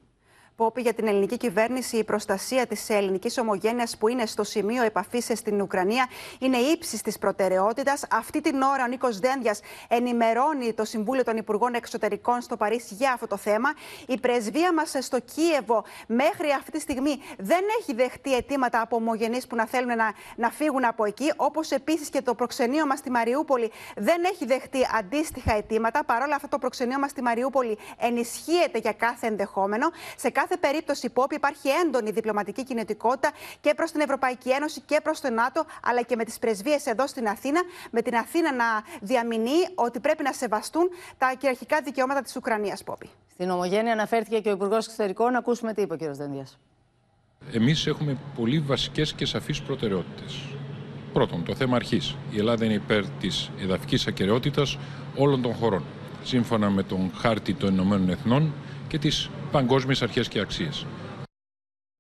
Πόπη, για την ελληνική κυβέρνηση η προστασία της ελληνικής ομογένειας που είναι στο σημείο επαφής στην Ουκρανία είναι ύψης της προτεραιότητας. Αυτή την ώρα ο Νίκος Δένδιας ενημερώνει το Συμβούλιο των Υπουργών Εξωτερικών στο Παρίσι για αυτό το θέμα. Η πρεσβεία μας στο Κίεβο μέχρι αυτή τη στιγμή δεν έχει δεχτεί αιτήματα από ομογενείς που να θέλουν να, να φύγουν από εκεί. Όπως επίσης και το προξενείο μας στη Μαριούπολη δεν έχει δεχτεί αντίστοιχα αιτήματα. Παρόλα αυτό, το προξενείο μας στη Μαριούπολη ενισχύεται για κάθε ενδεχόμενο. Σε κάθε περίπτωση, Πόπη, υπάρχει έντονη διπλωματική κινητικότητα και προς την Ευρωπαϊκή Ένωση και προς το ΝΑΤΟ, αλλά και με τις πρεσβείες εδώ στην Αθήνα. Με την Αθήνα να διαμηνεί ότι πρέπει να σεβαστούν τα κυριαρχικά δικαιώματα της Ουκρανίας, Πόπη. Στην Ομογένεια αναφέρθηκε και ο Υπουργός Εξωτερικών. Να ακούσουμε τι είπε ο κ. Δένδιας. Εμείς έχουμε πολύ βασικές και σαφείς προτεραιότητες. Πρώτον, το θέμα αρχής. Η Ελλάδα είναι υπέρ της εδαφικής ακαιρεότητας όλων των χωρών, σύμφωνα με τον χάρτη των Ηνωμένων Εθνών και τις παγκόσμιες αρχές και αξίες.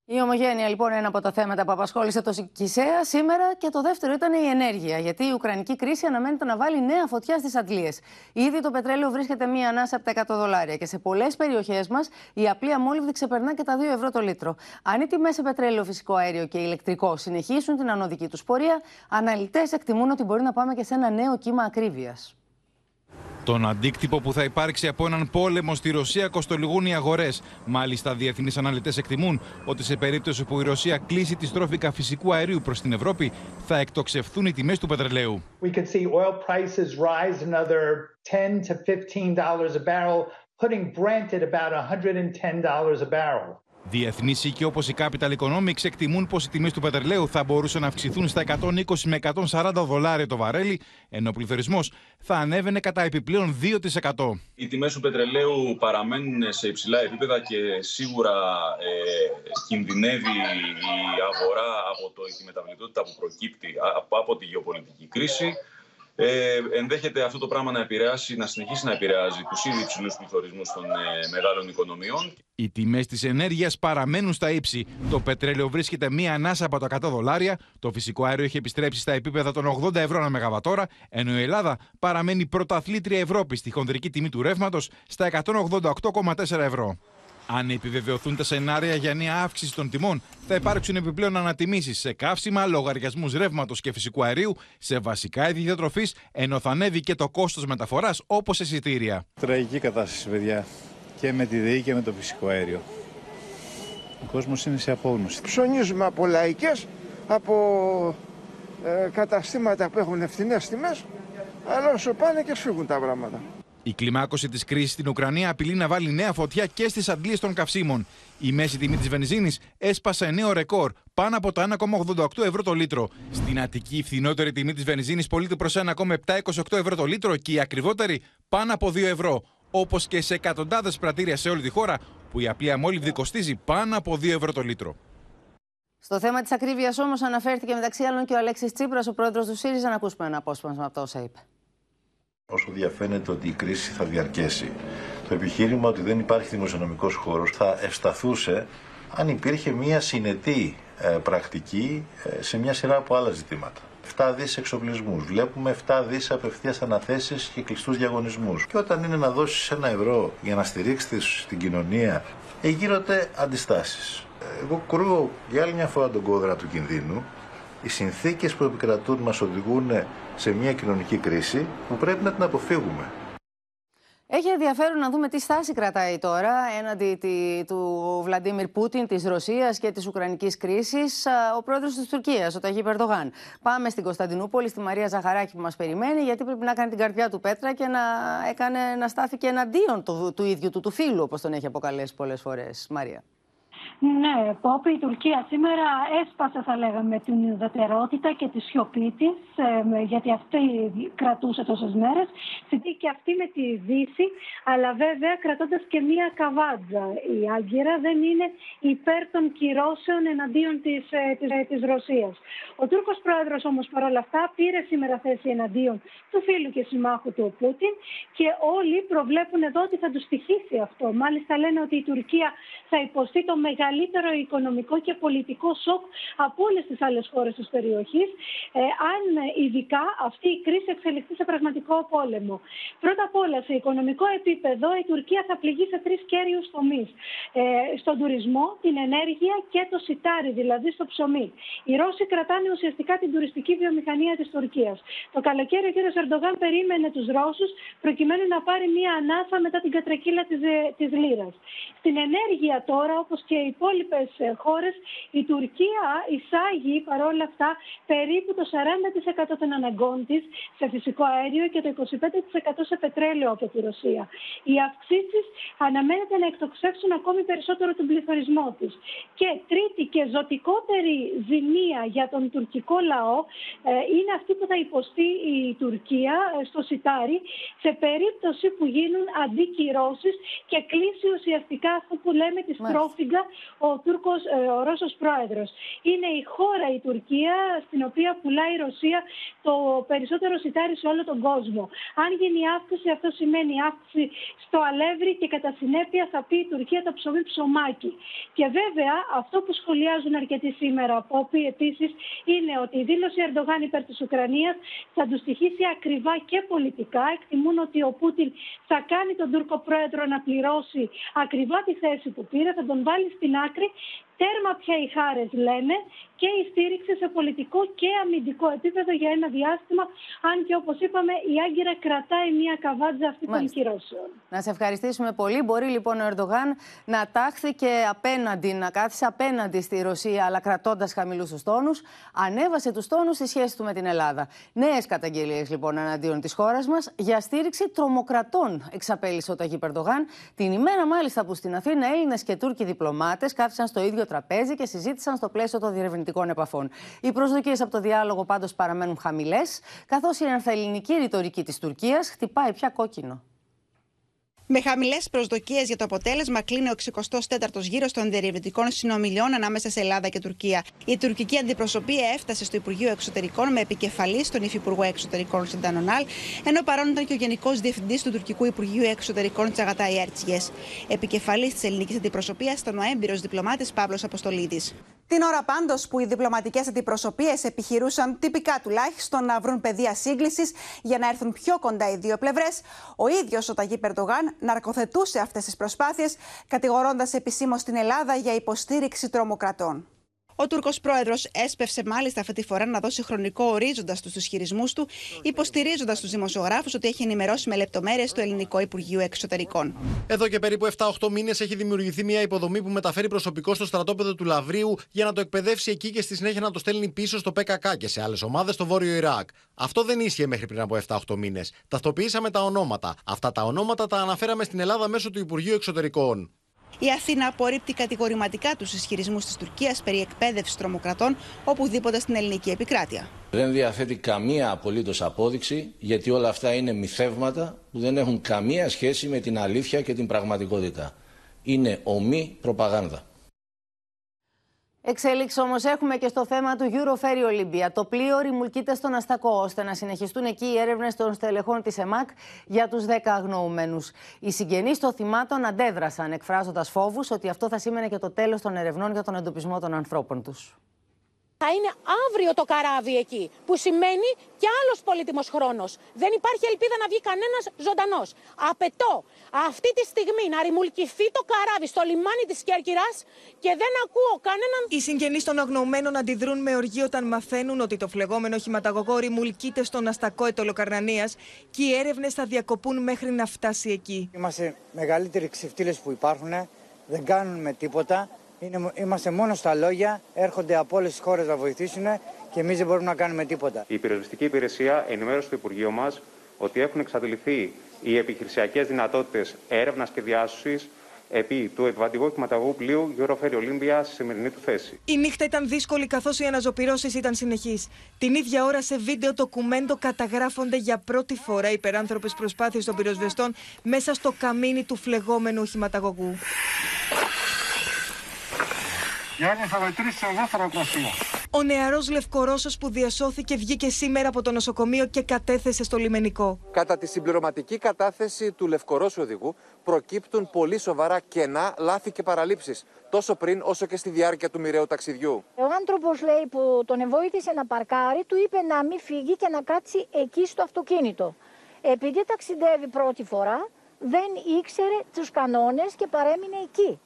Η ομογένεια λοιπόν είναι ένα από τα θέματα που απασχόλησε το Κισέα σήμερα και το δεύτερο ήταν η ενέργεια. Γιατί η Ουκρανική κρίση αναμένεται να βάλει νέα φωτιά στις αντλίες. Ήδη το πετρέλαιο βρίσκεται μία ανάσα από τα 100 δολάρια και σε πολλές περιοχές μας η απλή αμόλυβδη ξεπερνά και τα 2 ευρώ το λίτρο. Αν οι τιμές σε πετρέλαιο, φυσικό αέριο και ηλεκτρικό συνεχίσουν την ανωδική τους πορεία, αναλυτές εκτιμούν ότι μπορεί να πάμε και σε ένα νέο κύμα ακρίβειας. Τον αντίκτυπο που θα υπάρξει από έναν πόλεμο στη Ρωσία κοστολογούν οι αγορές. Μάλιστα, διεθνείς αναλυτές εκτιμούν ότι σε περίπτωση που η Ρωσία κλείσει τη στρόφικα φυσικού αερίου προς την Ευρώπη, θα εκτοξευθούν οι τιμές του πετρελαίου. We could see oil prices rise another 10 to 15 dollars a barrel, putting Brent at about 110 dollars a barrel. Διεθνεί οίκοι όπως η Capital Economics εκτιμούν πως οι τιμές του πετρελαίου θα μπορούσαν να αυξηθούν στα 120 με 140 δολάρια το βαρέλι, ενώ ο πληθωρισμός θα ανέβαινε κατά επιπλέον 2%. Οι τιμές του πετρελαίου παραμένουν σε υψηλά επίπεδα και σίγουρα ε, κινδυνεύει η αγορά από το, τη μεταβλητότητα που προκύπτει από, από τη γεωπολιτική κρίση. Ε, ενδέχεται αυτό το πράγμα να επηρεάσει, να συνεχίσει να επηρεάζει τους ήδη υψηλούς πληθωρισμούς των ε, μεγάλων οικονομιών. Οι τιμές της ενέργειας παραμένουν στα ύψη. Το πετρέλαιο βρίσκεται μία ανάσα από τα 100 δολάρια, το φυσικό αέριο έχει επιστρέψει στα επίπεδα των 80 ευρώ ανά μεγαβατόρα, ενώ η Ελλάδα παραμένει πρωταθλήτρια Ευρώπης στη χονδρική τιμή του ρεύματος στα 188,4 ευρώ. Αν επιβεβαιωθούν τα σενάρια για νέα αύξηση των τιμών, θα υπάρξουν επιπλέον ανατιμήσεις σε καύσιμα, λογαριασμούς ρεύματος και φυσικού αερίου, σε βασικά είδη διατροφής, ενώ θα ανέβει και το κόστος μεταφοράς όπως εισιτήρια. Τραγική κατάσταση, παιδιά. Και με τη ΔΕΗ και με το φυσικό αέριο. Ο κόσμος είναι σε απόγνωση. Ψωνίζουμε από λαϊκές, από ε, καταστήματα που έχουν ευθυνές τιμές, αλλά όσο πάνε και σφίγγουν τα πράγματα. Η κλιμάκωση της κρίσης στην Ουκρανία απειλεί να βάλει νέα φωτιά και στις αντλίες των καυσίμων. Η μέση τιμή της βενζίνης έσπασε νέο ρεκόρ, πάνω από τα 1,88 ευρώ το λίτρο. Στην Αττική, η φθηνότερη τιμή της βενζίνης πωλείται προς 1,728 ευρώ το λίτρο και η ακριβότερη πάνω από 2 ευρώ. Όπως και σε εκατοντάδες πρατήρια σε όλη τη χώρα, που η απλή αμόλυβδη κοστίζει πάνω από 2 ευρώ το λίτρο. Στο θέμα της ακρίβειας όμως αναφέρθηκε μεταξύ άλλων και ο Αλέξης Τσίπρας, ο πρόεδρος του ΣΥΡΙΖΑ. Να ακούσουμε ένα απόσπασμα από όσα είπε. Όσο διαφαίνεται ότι η κρίση θα διαρκέσει. Το επιχείρημα ότι δεν υπάρχει δημοσιονομικός χώρος θα ευσταθούσε αν υπήρχε μια συνετή ε, πρακτική ε, σε μια σειρά από άλλα ζητήματα. 7 δις εξοπλισμούς. Βλέπουμε 7 δις απευθείας αναθέσεις και κλειστούς διαγωνισμούς. Και όταν είναι να δώσεις ένα ευρώ για να στηρίξεις την κοινωνία, γίνονται αντιστάσεις. Εγώ κρούω για άλλη μια φορά τον κόδρα του κινδύνου οι συνθήκες που επικρατούν μας οδηγούν σε μια κοινωνική κρίση που πρέπει να την αποφύγουμε. Έχει ενδιαφέρον να δούμε τι στάση κρατάει τώρα έναντι του Βλαντίμιρ Πούτιν, της Ρωσίας και της Ουκρανικής κρίσης ο πρόεδρος της Τουρκίας, ο Ταγί Περδογάν. Πάμε στην Κωνσταντινούπολη, στη Μαρία Ζαχαράκη που μας περιμένει, γιατί πρέπει να κάνει την καρδιά του πέτρα και να, έκανε, να στάθηκε εναντίον του, του ίδιου του, του φίλου, όπως τον έχει αποκαλέσει πολλές φορές. Μαρία. Ναι, Πόπη, η Τουρκία σήμερα έσπασε, θα λέγαμε, την ουδετερότητα και τη σιωπή της, γιατί αυτή κρατούσε τόσες μέρες. Συντή και αυτή με τη Δύση, αλλά βέβαια κρατώντας και μία καβάτζα. Η Άγκυρα δεν είναι υπέρ των κυρώσεων εναντίον της της, της Ρωσίας. Ο Τούρκος πρόεδρος όμως παρόλα αυτά πήρε σήμερα θέση εναντίον του φίλου και συμμάχου του Πούτιν και όλοι προβλέπουν εδώ ότι θα του στοιχήσει αυτό. Μάλιστα λένε ότι η Τουρκία θα υποστεί το μεγαλύτερο μεγαλύτερο οικονομικό και πολιτικό σοκ από όλες τις άλλες χώρες της περιοχής, ε, αν ε, ειδικά αυτή η κρίση εξελιχθεί σε πραγματικό πόλεμο. Πρώτα απ' όλα, σε οικονομικό επίπεδο, η Τουρκία θα πληγεί σε τρεις κέριους τομείς. Ε, στον τουρισμό, την ενέργεια και το σιτάρι, δηλαδή στο ψωμί. Οι Ρώσοι κρατάνε ουσιαστικά την τουριστική βιομηχανία της Τουρκίας. Το καλοκαίρι ο κ. Ερντογάν περίμενε τους Ρώσους προκειμένου να πάρει μία ανάσα μετά την κατρακύλα της λίρας. Στην ενέργεια τώρα, όπως και οι υπόλοιπες χώρες, η Τουρκία εισάγει παρόλα αυτά περίπου το 40% των αναγκών της σε φυσικό αέριο και το 25% σε πετρέλαιο από τη Ρωσία. Οι αυξήσεις αναμένεται να εκτοξεύσουν ακόμη περισσότερο τον πληθωρισμό της. Και τρίτη και ζωτικότερη ζημία για τον τουρκικό λαό ε, είναι αυτή που θα υποστεί η Τουρκία ε, στο Σιτάρι σε περίπτωση που γίνουν αντικυρώσεις και κλείσει ουσιαστικά αυτό που λέμε τη στρόφιγγα ο, Τούρκος, ε, ο Ρώσος πρόεδρος. Είναι η χώρα η Τουρκία στην οποία πουλάει η Ρωσία το περισσότερο σιτάρι σε όλο τον κόσμο. Αν γίνει αύξηση αυτό σημαίνει αύξηση στο αλεύρι και κατά συνέπεια θα πει η Τουρκία το ψωμί ψωμάκι. Και βέβαια αυτό που σχολιάζουν αρκετοί σήμερα από όποιοι επίσης είναι ότι η δήλωση Ερντογάν υπέρ της Ουκρανίας θα τους στοιχήσει ακριβά και πολιτικά. Εκτιμούν ότι ο Πούτιν θα κάνει τον Τούρκο πρόεδρο να πληρώσει ακριβά τη θέση που πήρε, θα τον βάλει στην Sinatra Τέρμα πια οι χάρες λένε και η στήριξη σε πολιτικό και αμυντικό επίπεδο για ένα διάστημα. Αν και όπως είπαμε, η Άγκυρα κρατάει μια καβάτζα αυτή των κυρώσεων. Να σε ευχαριστήσουμε πολύ. Μπορεί λοιπόν ο Ερντογάν να τάχθει και απέναντι, να κάθισε απέναντι στη Ρωσία, αλλά κρατώντας χαμηλούς τους τόνους. Ανέβασε τους τόνους στη σχέση του με την Ελλάδα. Νέες καταγγελίες λοιπόν εναντίον της χώρας μας για στήριξη τρομοκρατών, εξαπέλυσε ο Ταγί Ερντογάν. Την ημέρα μάλιστα που στην Αθήνα Έλληνες και Τούρκοι διπλωμάτες κάθισαν στο ίδιο τραπέζι και συζήτησαν στο πλαίσιο των διερευνητικών επαφών. Οι προσδοκίες από το διάλογο πάντως παραμένουν χαμηλές, καθώς η ενθαλληνική ρητορική της Τουρκίας χτυπάει πια κόκκινο. Με χαμηλές προσδοκίες για το αποτέλεσμα, κλείνει ο 64ο γύρος των διερευνητικών συνομιλιών ανάμεσα σε Ελλάδα και Τουρκία. Η τουρκική αντιπροσωπεία έφτασε στο Υπουργείο Εξωτερικών με επικεφαλής τον Υφυπουργό Εξωτερικών Σιντανονάλ, ενώ παρόν ήταν και ο Γενικός Διευθυντής του Τουρκικού Υπουργείου Εξωτερικών Τσαγατάι Έρτσιες. Επικεφαλής της ελληνικής αντιπροσωπείας ήταν ο έμπειρος διπλωμάτης Παύλος Αποστολίδης. Την ώρα πάντως που οι διπλωματικές αντιπροσωπείες επιχειρούσαν τυπικά τουλάχιστον να βρουν πεδία σύγκλησης για να έρθουν πιο κοντά οι δύο πλευρές, ο ίδιος ο Ταγί Περντογάν ναρκοθετούσε αυτές τις προσπάθειες, κατηγορώντας επισήμως την Ελλάδα για υποστήριξη τρομοκρατών. Ο Τούρκος πρόεδρος έσπευσε μάλιστα αυτή τη φορά να δώσει χρονικό ορίζοντας στου ισχυρισμούς του, υποστηρίζοντας τους δημοσιογράφους ότι έχει ενημερώσει με λεπτομέρειες το Ελληνικό Υπουργείο Εξωτερικών. Εδώ και περίπου 7-8 μήνες έχει δημιουργηθεί μια υποδομή που μεταφέρει προσωπικό στο στρατόπεδο του Λαβρίου για να το εκπαιδεύσει εκεί και στη συνέχεια να το στέλνει πίσω στο ΠΚΚ και σε άλλες ομάδες στο βόρειο Ιράκ. Αυτό δεν ίσχυε μέχρι πριν από 7-8 μήνες. Ταυτοποιήσαμε τα ονόματα. Αυτά τα ονόματα τα αναφέραμε στην Ελλάδα μέσω του Υπουργείου Εξωτερικών. Η Αθήνα απορρίπτει κατηγορηματικά τους ισχυρισμούς της Τουρκίας περί εκπαίδευσης τρομοκρατών οπουδήποτε στην ελληνική επικράτεια. Δεν διαθέτει καμία απολύτως απόδειξη, γιατί όλα αυτά είναι μυθεύματα που δεν έχουν καμία σχέση με την αλήθεια και την πραγματικότητα. Είναι ομή προπαγάνδα. Εξέλιξη όμως έχουμε και στο θέμα του Euroferry Olympia. Το πλοίο ρημουλκείται στον Αστακό, ώστε να συνεχιστούν εκεί οι έρευνες των στελεχών της ΕΜΑΚ για τους 10 αγνοούμενους. Οι συγγενείς των θυμάτων αντέδρασαν, εκφράζοντας φόβους ότι αυτό θα σήμαινε και το τέλος των ερευνών για τον εντοπισμό των ανθρώπων τους θα είναι αύριο το καράβι εκεί. Που σημαίνει και άλλος πολύτιμος χρόνος. Δεν υπάρχει ελπίδα να βγει κανένας ζωντανός. Απαιτώ αυτή τη στιγμή να ρημουλκηθεί το καράβι στο λιμάνι της Κέρκυρας και δεν ακούω κανέναν. Οι συγγενείς των αγνοωμένων αντιδρούν με οργή όταν μαθαίνουν ότι το φλεγόμενο χηματαγωγό ρημουλκείται στον αστακό ετωλοκαρνανία και οι έρευνες θα διακοπούν μέχρι να φτάσει εκεί. Είμαστε μεγαλύτεροι ξεφτύλες που υπάρχουν. Δεν κάνουμε τίποτα. Είναι, είμαστε μόνος στα λόγια, έρχονται από όλες τις χώρες να βοηθήσουν και εμείς δεν μπορούμε να κάνουμε τίποτα. Η πυροσβεστική υπηρεσία ενημέρωσε το Υπουργείο μας ότι έχουν εξαντληθεί οι επιχειρησιακές δυνατότητες έρευνας και διάσωσης επί του επιβατικού κυματαγού πλοίου Euroferry Olympia στη σημερινή του θέση. Η νύχτα ήταν δύσκολη καθώς οι αναζωπηρώσεις ήταν συνεχείς. Την ίδια ώρα σε βίντεο ντοκουμέντο καταγράφονται για πρώτη φορά υπεράνθρωπες προσπάθειες των πυροσβεστών μέσα στο καμίνι του φλεγόμενου οχηματαγωγού. Γιάννη, θα μετρήσεις δεύτερο Ο νεαρός Λευκορώσος που διασώθηκε βγήκε σήμερα από το νοσοκομείο και κατέθεσε στο λιμενικό. Κατά τη συμπληρωματική κατάθεση του Λευκορώσου οδηγού προκύπτουν πολύ σοβαρά κενά, λάθη και παραλήψεις, τόσο πριν όσο και στη διάρκεια του μοιραίου ταξιδιού. Ο άνθρωπος λέει που τον βοήθησε να παρκάρει, του είπε να μην φύγει και να κάτσει εκεί στο αυτοκίνητο. Επειδή ταξιδεύει πρώτη φορά, δεν ήξερε τους κανόνες και παρέμεινε εκεί.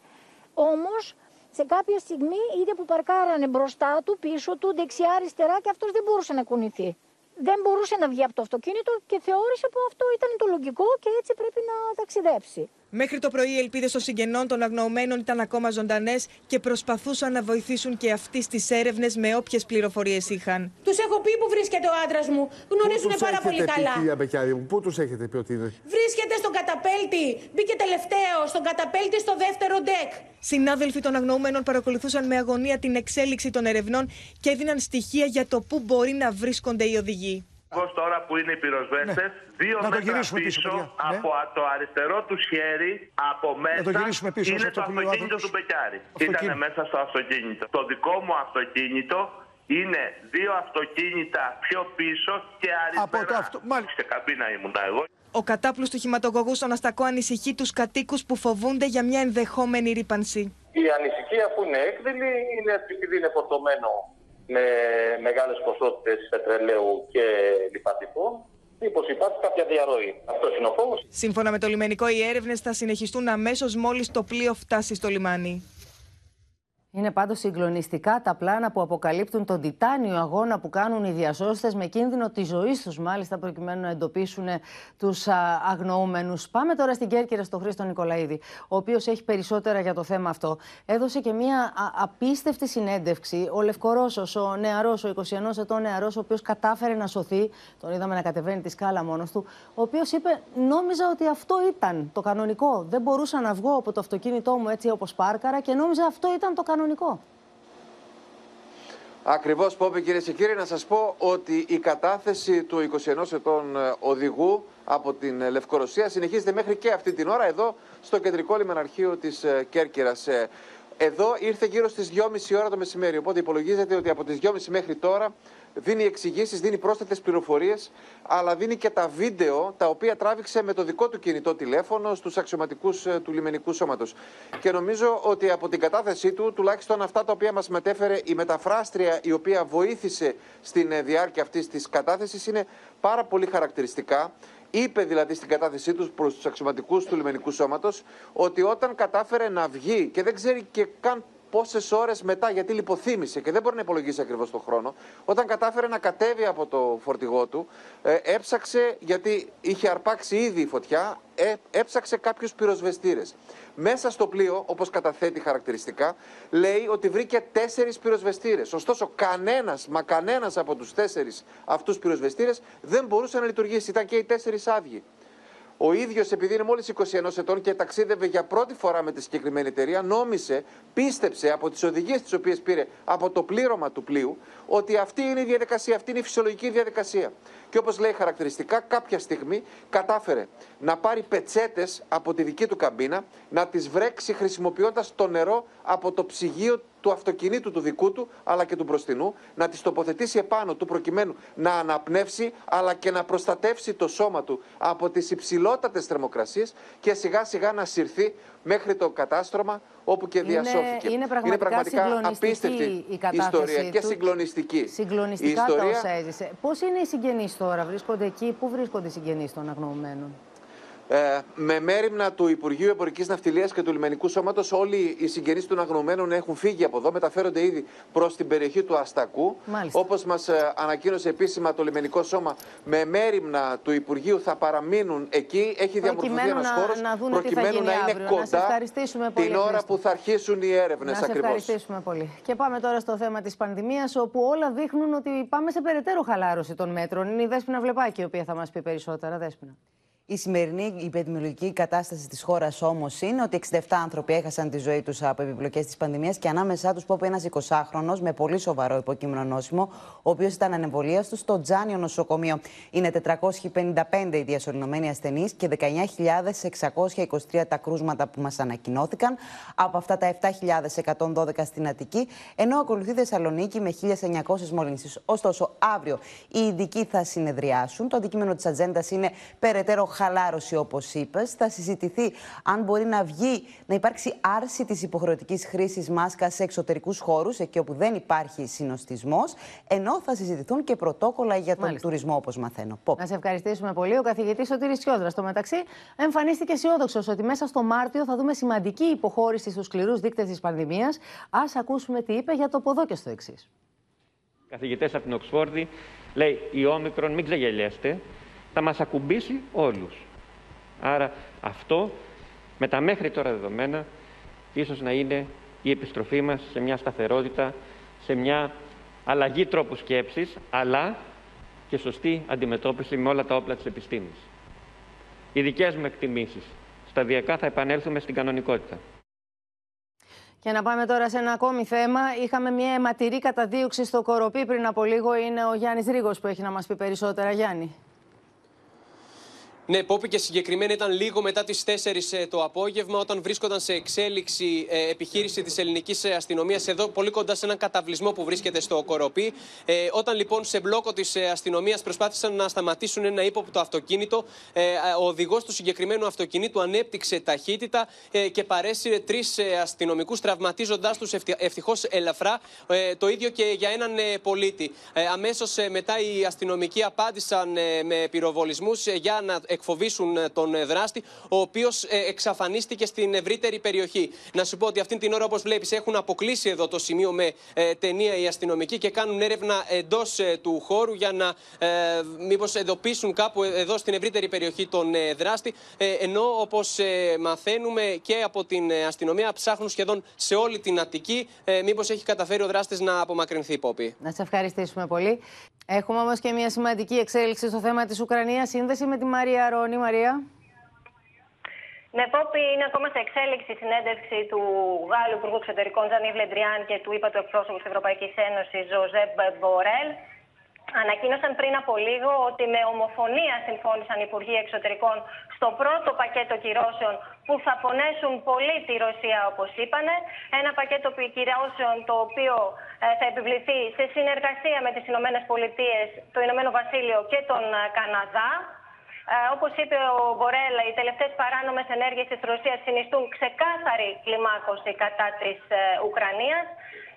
Όμως σε κάποια στιγμή είδε που παρκάρανε μπροστά του, πίσω του, δεξιά-αριστερά και αυτός δεν μπορούσε να κουνηθεί. Δεν μπορούσε να βγει από το αυτοκίνητο και θεώρησε που αυτό ήταν το λογικό και έτσι πρέπει να ταξιδέψει. Μέχρι το πρωί οι ελπίδες των συγγενών των αγνοωμένων ήταν ακόμα ζωντανές και προσπαθούσαν να βοηθήσουν και αυτοί στις έρευνες με όποιες πληροφορίες είχαν. Τους έχω πει που βρίσκεται ο άντρας μου. Γνωρίζουν πάρα πολύ καλά. Κυρία Μπεκιάδη μου, πού τους έχετε πει ότι είναι; Βρίσκεται στον καταπέλτη. Μπήκε τελευταίο στον καταπέλτη στο δεύτερο ντεκ. Συνάδελφοι των αγνοωμένων παρακολουθούσαν με αγωνία την εξέλιξη των ερευνών και έδιναν στοιχεία για το πού μπορεί να βρίσκονται οι οδηγοί. Τώρα που είναι οι πυροσβέστες, Ναι. δύο Να το μέτρα γυρίσουμε πίσω, πίσω, παιδιά. Ναι. από το αριστερό του χέρι, από μέσα, γυρίσουμε πίσω, είναι σε το αυτό που λέει ο αυτοκίνητο άνθρωπος. του Μπεκιάρη. Αυτοκίνητο. Ήταν μέσα στο αυτοκίνητο. Το δικό μου αυτοκίνητο είναι δύο αυτοκίνητα πιο πίσω και αριστερά. Από το αυτο... Σε καμπίνα ήμουν εγώ. Ο κατάπλου του χηματογωγού στον Αστακό ανησυχεί τους κατοίκους που φοβούνται για μια ενδεχόμενη ρήπανση. Η ανησυχία που είναι έκδηλη είναι επειδή είναι φορτωμένο με μεγάλες ποσότητες πετρελαίου και λιπαντικών. Μήπως υπάρχει κάποια διαρροή. Αυτό είναι ο φόβος. Σύμφωνα με το λιμενικό, οι έρευνες θα συνεχιστούν αμέσως μόλις το πλοίο φτάσει στο λιμάνι. Είναι πάντως συγκλονιστικά τα πλάνα που αποκαλύπτουν τον τιτάνιο αγώνα που κάνουν οι διασώστες με κίνδυνο τη ζωής τους, μάλιστα προκειμένου να εντοπίσουν τους αγνοούμενους. Πάμε τώρα στην Κέρκυρα στο Χρήστο Νικολαίδη, ο οποίος έχει περισσότερα για το θέμα αυτό. Έδωσε και μια α, απίστευτη συνέντευξη. Ο Λευκορώσος, ο νεαρός, ο 21 ετών νεαρός, ο οποίος κατάφερε να σωθεί. Τον είδαμε να κατεβαίνει τη σκάλα μόνος του. Ο οποίος είπε: Νόμιζα ότι αυτό ήταν το κανονικό. Δεν μπορούσα να βγω από το αυτοκίνητό μου έτσι όπως πάρκαρα και νόμιζα αυτό ήταν το κανονικό. Ακριβώς, Πόπη, κυρίες και κύριοι, να σας πω ότι η κατάθεση του 21 ετών ε, οδηγού από την ε, Λευκορωσία συνεχίζεται μέχρι και αυτή την ώρα εδώ στο κεντρικό λιμεναρχείο της Κέρκυρας. Εδώ ήρθε γύρω στις 2.30 ώρα το μεσημέρι. Οπότε υπολογίζεται ότι από τις 2.30 μέχρι τώρα δίνει εξηγήσεις, δίνει πρόσθετες πληροφορίες, αλλά δίνει και τα βίντεο τα οποία τράβηξε με το δικό του κινητό τηλέφωνο στους αξιωματικούς του λιμενικού σώματος. Και νομίζω ότι από την κατάθεσή του, τουλάχιστον αυτά τα οποία μας μετέφερε η μεταφράστρια η οποία βοήθησε στην ε, διάρκεια αυτής της κατάθεσης είναι πάρα πολύ χαρακτηριστικά. Είπε δηλαδή στην κατάθεσή τους προς τους αξιωματικούς του λιμενικού σώματος ότι όταν κατάφερε να βγει και δεν ξέρει και καν πόσες ώρες μετά, γιατί λιποθύμησε και δεν μπορεί να υπολογίσει ακριβώς τον χρόνο, όταν κατάφερε να κατέβει από το φορτηγό του, ε, έψαξε, γιατί είχε αρπάξει ήδη η φωτιά, ε, έψαξε κάποιους πυροσβεστήρες. Μέσα στο πλοίο, όπως καταθέτει χαρακτηριστικά, λέει ότι βρήκε τέσσερις πυροσβεστήρες. Ωστόσο, κανένας, μα κανένας από τους τέσσερις αυτούς πυροσβεστήρες δεν μπορούσε να λειτουργήσει. Ήταν και οι τέσσερις άδειοι. Ο ίδιος, επειδή είναι μόλις 21 ετών και ταξίδευε για πρώτη φορά με τη συγκεκριμένη εταιρεία, νόμισε, πίστεψε από τις οδηγίες τις οποίες πήρε από το πλήρωμα του πλοίου, ότι αυτή είναι η διαδικασία, αυτή είναι η φυσιολογική διαδικασία. Και όπως λέει χαρακτηριστικά, κάποια στιγμή κατάφερε να πάρει πετσέτες από τη δική του καμπίνα, να τις βρέξει χρησιμοποιώντας το νερό από το ψυγείο του αυτοκινήτου του δικού του αλλά και του μπροστινού, να τις τοποθετήσει επάνω του προκειμένου να αναπνεύσει αλλά και να προστατεύσει το σώμα του από τις υψηλότατες θερμοκρασίες και σιγά σιγά να συρθεί μέχρι το κατάστρωμα όπου και διασώθηκε. Είναι, είναι πραγματικά, απίστευτη η κατάσταση ιστορία και του. συγκλονιστική. Συγκλονιστικά η ιστορία... τα όσα έζησε. Πώς είναι οι συγγενείς τώρα, βρίσκονται εκεί, πού βρίσκονται οι συγγενείς των αγνοωμένων; Ε, με μέρημνα του Υπουργείου Εμπορικής Ναυτιλίας και του Λιμενικού Σώματος, όλοι οι συγγενείς των αγνωμένων έχουν φύγει από εδώ, μεταφέρονται ήδη προς την περιοχή του Αστακού. Όπως μας ε, ανακοίνωσε επίσημα το Λιμενικό Σώμα, με μέρημνα του Υπουργείου θα παραμείνουν εκεί. Έχει διαμορφωθεί ένας χώρος προκειμένου να είναι κοντά την ώρα που θα αρχίσουν οι έρευνες ακριβώ. Να σε ευχαριστήσουμε πολύ. Και πάμε τώρα στο θέμα της πανδημίας, όπου όλα δείχνουν ότι πάμε σε περαιτέρω χαλάρωση των μέτρων. Είναι η Δέσποινα Βλεπάκη, η οποία θα μας πει περισσότερα. Δέσποινα. Η σημερινή επιδημιολογική κατάσταση της χώρας όμως είναι ότι 67 άνθρωποι έχασαν τη ζωή τους από επιπλοκές της πανδημίας και ανάμεσά τους πόπου ένας 20χρονο με πολύ σοβαρό υποκείμενο νόσημο, ο οποίος ήταν ανεμβολίαστο στο Τζάνιο νοσοκομείο. Είναι 455 οι διασωληνωμένοι ασθενείς και 19.623 τα κρούσματα που μας ανακοινώθηκαν. Από αυτά τα 7.112 στην Αττική, ενώ ακολουθεί Θεσσαλονίκη με 1.900 μολύνσει. Ωστόσο, αύριο οι ειδικοί θα συνεδριάσουν. Το αντικείμενο της ατζέντας είναι περαιτέρω χαλάρωση, όπως είπες. Θα συζητηθεί αν μπορεί να βγει, να υπάρξει άρση της υποχρεωτικής χρήσης μάσκας σε εξωτερικούς χώρους, εκεί όπου δεν υπάρχει συνοστισμός. Ενώ θα συζητηθούν και πρωτόκολλα για τον Μάλιστα. τουρισμό, όπως μαθαίνω. Να σε ευχαριστήσουμε πολύ. Ο καθηγητής Σωτήρης Τσιόδρα, στο μεταξύ, εμφανίστηκε αισιόδοξος ότι μέσα στο Μάρτιο θα δούμε σημαντική υποχώρηση στους σκληρούς δείκτες της πανδημίας. Α ακούσουμε τι είπε για το ποδό και στο εξής. Καθηγητές από την Οξφόρδη λέει: Η όμικρον, μην ξεγελιέστε, θα μας ακουμπήσει όλους. Άρα αυτό με τα μέχρι τώρα δεδομένα ίσως να είναι η επιστροφή μας σε μια σταθερότητα, σε μια αλλαγή τρόπου σκέψης, αλλά και σωστή αντιμετώπιση με όλα τα όπλα της επιστήμης. Οι δικές μου εκτιμήσεις. Σταδιακά θα επανέλθουμε στην κανονικότητα. Και να πάμε τώρα σε ένα ακόμη θέμα. Είχαμε μια αιματηρή καταδίωξη στο Κοροπή πριν από λίγο. Είναι ο Γιάννης Ρίγος που έχει να μας πει περισσότερα. Γιάννη. Ναι, Πόπη και συγκεκριμένα ήταν λίγο μετά τις 4 ε, το απόγευμα, όταν βρίσκονταν σε εξέλιξη ε, επιχείρηση της ελληνικής ε, αστυνομίας, εδώ πολύ κοντά σε έναν καταβλισμό που βρίσκεται στο Κοροπή. όταν λοιπόν σε μπλόκο της αστυνομίας προσπάθησαν να σταματήσουν ένα ύποπτο αυτοκίνητο, ο οδηγός του συγκεκριμένου αυτοκινήτου ανέπτυξε ταχύτητα και παρέσυρε τρεις αστυνομικούς, τραυματίζοντάς τους ευτυχώς ελαφρά. το ίδιο και για έναν πολίτη. Αμέσως μετά οι αστυνομικοί απάντησαν με πυροβολισμούς για να εκφοβήσουν ε, τον ε, δράστη, ο οποίος ε, εξαφανίστηκε στην ευρύτερη περιοχή. Να σου πω ότι αυτή την ώρα, όπως βλέπεις, έχουν αποκλείσει εδώ το σημείο με ταινία οι αστυνομικοί και κάνουν έρευνα εντός του χώρου για να μήπως εντοπίσουν κάπου εδώ στην ευρύτερη περιοχή τον δράστη. Ενώ, όπως μαθαίνουμε και από την αστυνομία, ψάχνουν σχεδόν σε όλη την Αττική μήπως έχει καταφέρει ο δράστης να απομακρυνθεί, Πόπη; Να σε ευχαριστήσουμε πολύ. Έχουμε όμως και μια σημαντική εξέλιξη στο θέμα της Ουκρανίας. Σύνδεση με τη Μαρία Ρόνη. Μαρία. Ναι, Πόπη, είναι ακόμα σε εξέλιξη η συνέντευξη του Γάλλου Υπουργού Εξωτερικών Τζανίβ Λεντριάν και του είπα του εκπρόσωπου της Ευρωπαϊκής Ένωσης Ζωζέπ Μπορέλ. Ανακοίνωσαν πριν από λίγο ότι με ομοφωνία συμφώνησαν οι Υπουργοί Εξωτερικών στο πρώτο πακέτο κυρώσεων που θα πονέσουν πολύ τη Ρωσία, όπως είπανε. Ένα πακέτο κυρώσεων το οποίο ε, θα επιβληθεί σε συνεργασία με τις Ηνωμένες Πολιτείες, το Ηνωμένο Βασίλειο και τον ε, Καναδά. Ε, Όπως είπε ο Μπορέλα, οι τελευταίες παράνομες ενέργειες της Ρωσίας συνιστούν ξεκάθαρη κλιμάκωση κατά της ε, Ουκρανίας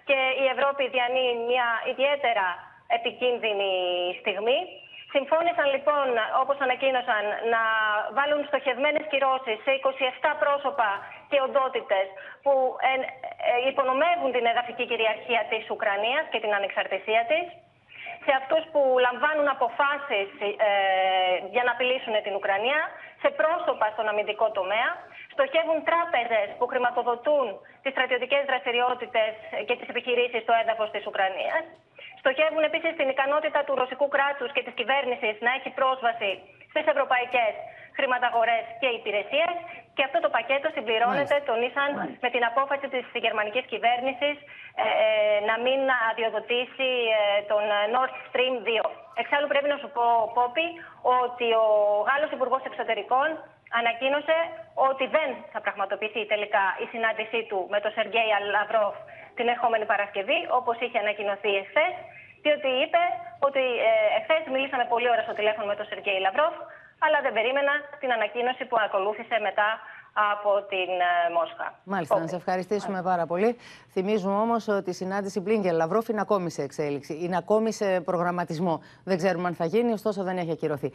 και η Ευρώπη διανύει μια ιδιαίτερα επικίνδυνη στιγμή. Συμφώνησαν λοιπόν, όπως ανακοίνωσαν, να βάλουν στοχευμένες κυρώσεις σε 27 πρόσωπα και οντότητες που ε, υπονομεύουν την εδαφική κυριαρχία της Ουκρανίας και την ανεξαρτησία της σε αυτούς που λαμβάνουν αποφάσεις ε, για να απειλήσουν την Ουκρανία, σε πρόσωπα στον αμυντικό τομέα, στοχεύουν τράπεζες που χρηματοδοτούν τις στρατιωτικές δραστηριότητες και τις επιχειρήσεις στο έδαφος της Ουκρανίας. Στοχεύουν επίσης την ικανότητα του ρωσικού κράτους και της κυβέρνησης να έχει πρόσβαση στις ευρωπαϊκές χρηματαγορές και υπηρεσίες και αυτό το πακέτο συμπληρώνεται, Μάλιστα. τονίσαν, με την απόφαση της γερμανικής κυβέρνησης ε, ε, να μην αδειοδοτήσει ε, τον Nord Stream 2. Εξάλλου πρέπει να σου πω, Πόπη, ότι ο Γάλλος Υπουργός Εξωτερικών ανακοίνωσε ότι δεν θα πραγματοποιηθεί τελικά η συνάντησή του με τον Σεργέη Λαυρόφ την ερχόμενη Παρασκευή, όπως είχε ανακοινωθεί εχθές, διότι είπε ότι εχθές μιλήσαμε πολύ ώρα στο τηλέφωνο με τον Σεργέη Λαυρόφ, αλλά δεν περίμενα την ανακοίνωση που ακολούθησε μετά από την ε, Μόσχα. Μάλιστα, να σε ευχαριστήσουμε πάρα πολύ. Θυμίζουμε όμως ότι η συνάντηση Μπλίνκερ Λαυρόφ είναι ακόμη σε εξέλιξη. Είναι ακόμη σε προγραμματισμό. Δεν ξέρουμε αν θα γίνει, ωστόσο δεν έχει ακυρωθεί.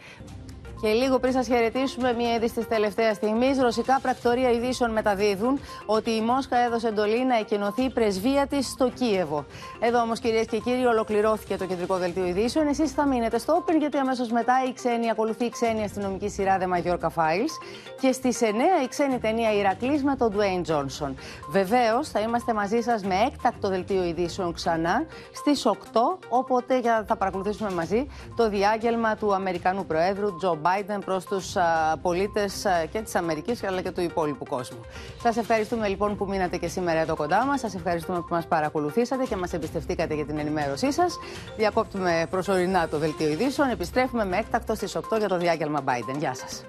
Και λίγο πριν σας χαιρετήσουμε, μία είδηση της τελευταίας στιγμής. Ρωσικά πρακτορία ειδήσεων μεταδίδουν ότι η Μόσχα έδωσε εντολή να εκενωθεί η πρεσβεία της στο Κίεβο. Εδώ όμως, κυρίες και κύριοι, ολοκληρώθηκε το κεντρικό δελτίο ειδήσεων. Εσείς θα μείνετε στο Open, γιατί αμέσως μετά η ξένη, ακολουθεί η ξένη αστυνομική σειρά The Majorca Files. Και στις 9 η ξένη ταινία Ηρακλής με τον Dwayne Johnson. Βεβαίως, θα είμαστε μαζί σας με έκτακτο δελτίο ειδήσεων ξανά στις 8, όποτε θα παρακολουθήσουμε μαζί το διάγγελμα του Αμερικανού Προέδρου Τζο Biden προς τους πολίτες και της Αμερικής αλλά και του υπόλοιπου κόσμου. Σας ευχαριστούμε λοιπόν που μείνατε και σήμερα εδώ κοντά μας. Σας ευχαριστούμε που μας παρακολουθήσατε και μας εμπιστευτήκατε για την ενημέρωσή σας. Διακόπτουμε προσωρινά το δελτίο ειδήσεων. Επιστρέφουμε με έκτακτο στις 8 για το διάγγελμα Biden. Γεια σας.